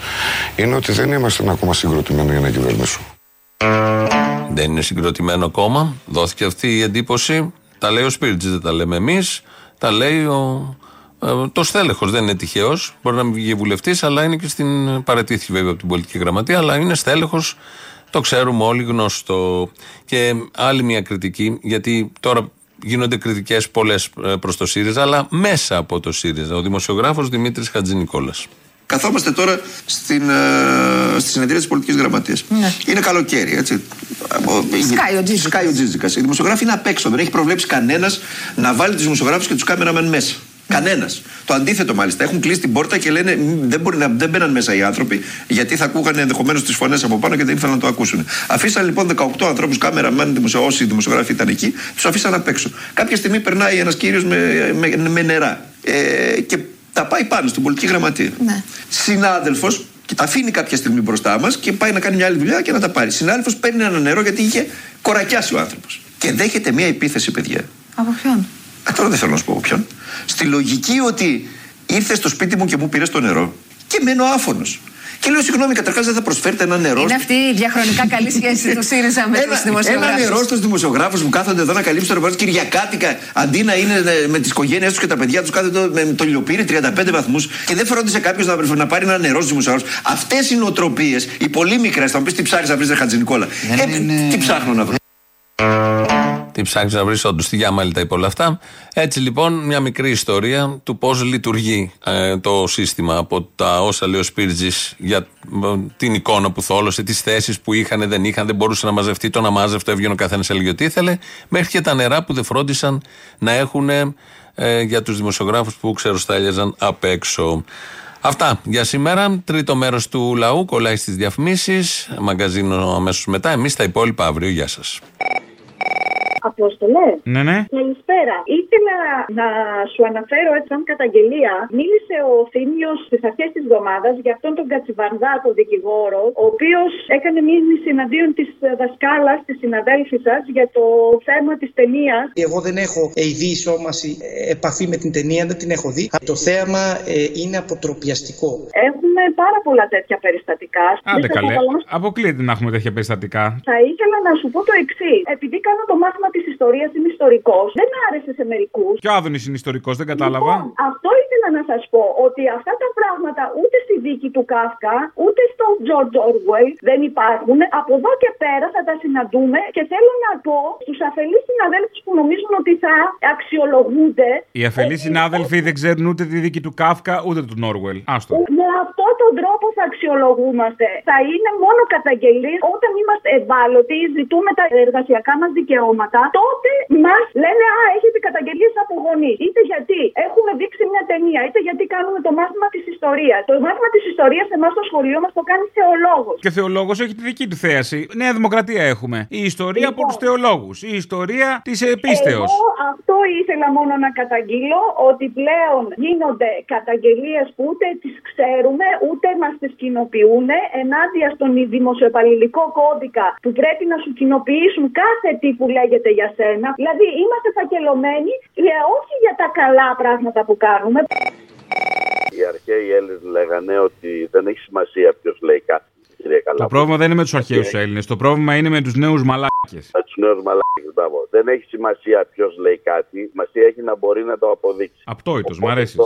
είναι ότι δεν είμαστε ακόμα συγκροτημένοι για να κυβερνήσουμε. Δεν είναι συγκροτημένο κόμμα. Δόθηκε αυτή η εντύπωση. Τα λέει ο Σπίρτζης, δεν τα λέμε εμείς. Τα λέει ο, ε, το στέλεχος. Δεν είναι τυχαίος. Μπορεί να μην βγει βουλευτής, αλλά είναι και στην. Παρετήθηκε βέβαια από την πολιτική γραμματεία, αλλά είναι στέλεχος. Το ξέρουμε όλοι γνωστό. Και άλλη μια κριτική, γιατί τώρα γίνονται κριτικές πολλές προς το ΣΥΡΙΖΑ, αλλά μέσα από το ΣΥΡΙΖΑ. Ο δημοσιογράφος Δημήτρης Χατζηνικόλας. Καθόμαστε τώρα στην, ε, στη συνεδρία της πολιτικής γραμματείας. Είναι καλοκαίρι, έτσι. Σκάει ο Τζίτζικας. Σκάει ο Τζίτζικας. Οι δημοσιογράφοι είναι απ' έξω. Δεν έχει προβλέψει κανένας να βάλει τους δημοσιογράφους και τους κάμεραμεν μέσα. Κανένας. Το αντίθετο μάλιστα. Έχουν κλείσει την πόρτα και λένε «Μ, δεν, μπορεί να, δεν μπαίναν μέσα οι άνθρωποι γιατί θα ακούγανε ενδεχομένως τις φωνές από πάνω και δεν ήθελαν να το ακούσουν. Αφήσαν λοιπόν 18 ανθρώπους κάμεραμεν, δημοσιο, όσοι δημοσιογράφοι ήταν εκεί, τους αφήσαν απ' έξω. Κάποια στιγμή περνάει ένας κύριος με, με, με νερά ε, και τα πάει πάνω στην πολιτική γραμματεία. Ναι. Συνάδελφος και τα αφήνει κάποια στιγμή μπροστά μας και πάει να κάνει μια άλλη δουλειά και να τα πάρει. Συνάδελφος παίρνει ένα νερό γιατί είχε κορακιάσει ο άνθρωπος. Και δέχεται μια επίθεση, παιδιά. Από ποιον; Ε, τώρα δεν θέλω να σου πω από ποιον. Στη λογική ότι ήρθε στο σπίτι μου και μου πήρε το νερό και μένω άφωνος. Και λέω, συγγνώμη, καταρχάς δεν θα προσφέρετε ένα νερό. Είναι αυτή η διαχρονικά καλή σχέση του ΣΥΡΙΖΑ με τους Ένα δημοσιογράφου. νερό στους δημοσιογράφους που κάθονται εδώ να καλύψουν το ρεπορτάζ Κυριακάτικα αντί να είναι ε, με τις οικογένειε τους και τα παιδιά τους κάθονται εδώ με το λιοπύρι 35 βαθμούς και δεν φρόντισε κάποιος να, να πάρει ένα νερό στους δημοσιογράφους. Αυτές οι νοοτροπίες, οι πολύ μικρές, θα μου πεις τι ψάχνεις να βρεις, Χατζηνικόλα. Ε, Τι ψάχνω να βρω. Τι ψάχνει να βρεις, όντως. Τι γιάμαλη τα είπε όλα αυτά. Έτσι λοιπόν, μια μικρή ιστορία του πώς λειτουργεί ε, το σύστημα από τα όσα λέει ο Σπίρτζης για ε, την εικόνα που θόλωσε, τις θέσεις που είχαν, δεν είχαν, δεν μπορούσε να μαζευτεί. Το να μάζευτο έβγαινε ο καθένας έλεγε ό,τι ήθελε. Μέχρι και τα νερά που δεν φρόντισαν να έχουν ε, για τους δημοσιογράφους που ξεροστάλιαζαν απ' έξω. Αυτά για σήμερα. Τρίτο μέρος του λαού κολλάει στις διαφημίσεις. Μαγκαζίνο αμέσως μετά. Εμείς τα υπόλοιπα αύριο. Γεια σας. Απόστολε. Ναι, ναι. Καλησπέρα. Ήθελα να σου αναφέρω έτσι σαν καταγγελία. Μίλησε ο Θήμιος στις αρχές της εβδομάδας για αυτόν τον Κατσιβαρδά, τον δικηγόρο, ο οποίος έκανε μήνυση εναντίον της δασκάλας, της συναδέλφης σας, για το θέμα της ταινίας. Εγώ δεν έχω ειδή σώμαση ε, επαφή με την ταινία, δεν την έχω δει. Το θέαμα ε, είναι αποτροπιαστικό. Έχουμε πάρα πολλά τέτοια περιστατικά. Άντε Δεν θα καλέ. καταλάβω. Αποκλείεται να έχουμε τέτοια περιστατικά. Θα ήθελα να σου πω το εξής. Επειδή κάνω το μάθημα της ιστορίας, είμαι ιστορικός, δεν άρεσε σε μερικούς. Και ο Άδωνης είναι ιστορικός, δεν κατάλαβα. Λοιπόν, αυτό ήθελα να σας πω. Ότι αυτά τα πράγματα ούτε στη δίκη του Κάφκα, ούτε στο George Orwell δεν υπάρχουν. Από εδώ και πέρα θα τα συναντούμε και θέλω να πω στους αφελείς συναδέλφους που νομίζουν ότι θα αξιολογούνται. Οι αφελείς συνάδελφοι δεν ξέρουν ούτε τη δίκη του Κάφκα ούτε του Νόρουελ. Άστο. Με αυτόν τον τρόπο θα αξιολογούμαστε. Θα είναι μόνο καταγγελίες όταν είμαστε ευάλωτοι, ζητούμε τα εργασιακά μας δικαιώματα. Τότε μας λένε Α, έχετε καταγγελίες από γονείς. Είτε γιατί έχουμε δείξει μια ταινία, είτε γιατί κάνουμε το μάθημα της ιστορίας. Το μάθημα της ιστορίας εμάς στο σχολείο μας το κάνει θεολόγος. Και ο θεολόγος έχει τη δική του θέαση. Νέα Δημοκρατία έχουμε. Η ιστορία από τους θεολόγους. Η ιστορία της επίστεως. Εγώ αυτό ήθελα μόνο να καταγγείλω ότι πλέον γίνονται καταγγελίες που ούτε τις ξέρουμε ούτε μας τις κοινοποιούν ενάντια στον δημοσιοπαλληλικό κώδικα που πρέπει να σου κοινοποιήσουν κάθε τι που λέγεται για σένα. Δηλαδή είμαστε φακελωμένοι και όχι για τα καλά πράγματα που κάνουμε. Οι αρχαίοι Έλληνες λέγανε ότι δεν έχει σημασία ποιος λέει κάτι. Κύριε Καλά. Το πρόβλημα δεν είναι με τους αρχαίους Έλληνες. Το πρόβλημα είναι με τους νέους μαλάκες. Με τους νέους μαλάκες, μπράβο. Δεν έχει σημασία ποιος λέει κάτι. Σημασία έχει να μπορεί να το αποδείξει. Απτόητος, μ' αρέσεις.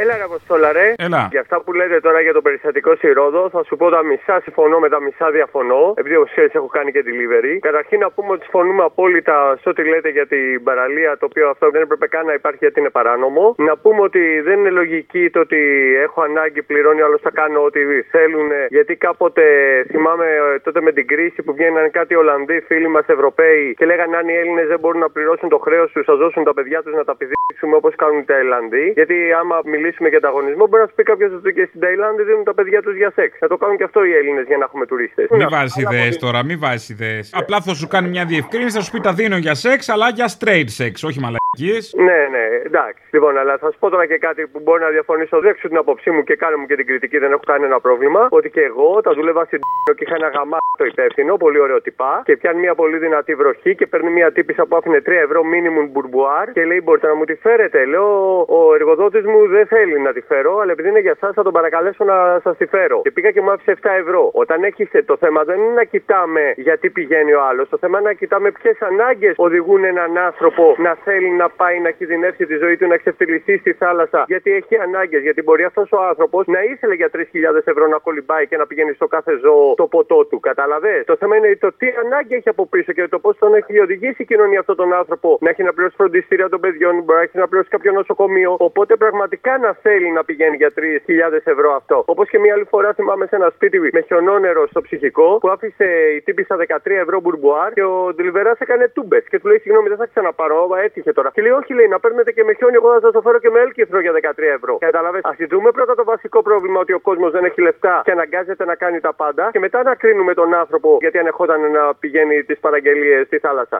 Έλα, ρε Αποστόλα, ρε. Έλα. Για αυτά που λέτε τώρα για το περιστατικό στη Ρόδο, θα σου πω τα μισά συμφωνώ με τα μισά διαφωνώ. Επειδή ο ξέρει, έχω κάνει και delivery. Καταρχήν να πούμε ότι συμφωνούμε απόλυτα σε ό,τι λέτε για την παραλία, το οποίο αυτό δεν έπρεπε καν να υπάρχει γιατί είναι παράνομο. Να πούμε ότι δεν είναι λογική το ότι έχω ανάγκη, πληρώνει άλλος θα κάνω ό,τι θέλουν. Γιατί κάποτε θυμάμαι ε, τότε με την κρίση που βγαίνανε κάτι Ολλανδοί φίλοι μας Ευρωπαίοι και λέγανε αν οι Έλληνες δεν μπορούν να πληρώσουν το χρέος τους, θα δώσουν τα παιδιά τους να τα πηδήξουμε όπως κάνουν οι Ταϊλανδοί. Γιατί άμα μιλήσουμε για ανταγωνισμό, μπορεί να σου πει κάποιος ότι και στην Ταϊλάνδη δίνουν τα παιδιά τους για σεξ. Θα το κάνουν και αυτό οι Έλληνες για να έχουμε τουρίστες. Μην βάζεις ιδέες τώρα, μην βάζεις ιδέες. Απλά θα σου κάνει μια διευκρίνηση, θα σου πει τα δίνω για σεξ, αλλά για straight sex, όχι μαλακίες. Ναι, ναι, εντάξει. Λοιπόν, αλλά θα σου πω τώρα και κάτι που μπορεί να διαφωνήσω. Δέξω την άποψή μου και κάνω μου και την κριτική, δεν έχω κανένα πρόβλημα. Ότι και εγώ τα δούλευα στην και είχα ένα γαμά το υπεύθυνο, πολύ ωραίο τυπά. Και πιάνει μια πολύ δυνατή βροχή και παίρνει μια τύπησα που άφηνε 3 ευρώ minimum μπουρμπουάρ και λέει: Μπορείτε να μου τη φέρετε. Λέω: Ο εργοδότης μου δεν θέλει να τη φέρω, αλλά επειδή είναι για εσάς θα τον παρακαλέσω να σας τη φέρω. Και πήγα και μου άφησε 7 ευρώ. Όταν έχει το θέμα δεν είναι να κοιτάμε γιατί πηγαίνει ο άλλος. Το θέμα είναι να κοιτάμε ποιες ανάγκες οδηγούν έναν άνθρωπο να θέλει να πάει να κινδυνεύσει τη ζωή του, να ξεφτυλιστεί στη θάλασσα. Γιατί έχει ανάγκες. Γιατί μπορεί αυτός ο άνθρωπος να ήθελε για 3.000 ευρώ να κολυμπάει και να πηγαίνει στο κάθε ζώο το ποτό του. Κατάλαβες; Το θέμα είναι το τι ανάγκη έχει από πίσω και το πώς τον έχει οδηγήσει η κοινωνία αυτόν τον άνθρωπο να έχει να πληρώσει φροντιστήρια των παιδιών, μπορεί να έχει να πληρώσει κάποιο νοσοκομείο. Οπότε πραγματικά να θέλει να πηγαίνει για 3.000 ευρώ αυτό. Όπως και μια άλλη φορά θυμάμαι σε ένα σπίτι με χιονόνερο στο ψυχικό που άφησε η τύπησα 13 ευρώ μπουρμπουάρ και ο Ντιλιβερά έκανε τούμπες. Και του λέει: Συγγνώμη, δεν θα ξαναπάρω, μα έτυχε τώρα. Και λέει: Όχι, λέει, να παίρνετε και με χιόνι, εγώ θα σας το φέρω και με έλκυθρο για 13 ευρώ. Κατάλαβε. Α δούμε πρώτα το βασικό πρόβλημα ότι ο κόσμος δεν έχει λεφτά και αναγκάζεται να κάνει τα πάντα και μετά να κρίνουμε τον άνθρωπο γιατί ανεχόταν να πηγαίνει τις παραγγελίες στη θάλασσα.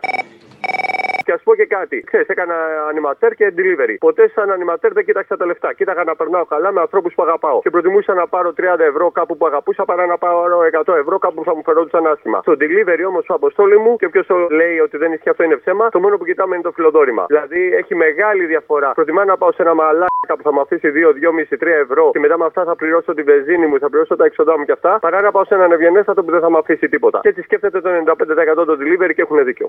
Και ας πω και κάτι. Ξέρεις, έκανα ανηματέρ και delivery. Ποτέ σαν ανηματέρ δεν κοίταξα τα λεφτά. Κοίταγα να περνάω καλά με ανθρώπους που αγαπάω. Και προτιμούσα να πάρω 30 ευρώ κάπου που αγαπούσα παρά να πάρω 100 ευρώ κάπου που θα μου φερόντουσαν άσχημα. Στο delivery όμως ο αποστόλη μου και ποιο λέει ότι δεν ισχύει αυτό είναι ψέμα, το μόνο που κοιτάμε είναι το φιλοδόρημα. Δηλαδή έχει μεγάλη διαφορά. Προτιμά να πάω σε ένα μαλάκα που θα μου αφήσει 2, 2,5, 3 ευρώ και μετά με αυτά θα πληρώσω τη βενζίνη μου, θα πληρώσω τα έξοδά μου και αυτά, παρά να πάω σε έναν ευγενέστατο που δεν θα μου αφήσει τίποτα. Και έτσι σκέφτεται το 95% το delivery και έχουν δίκιο.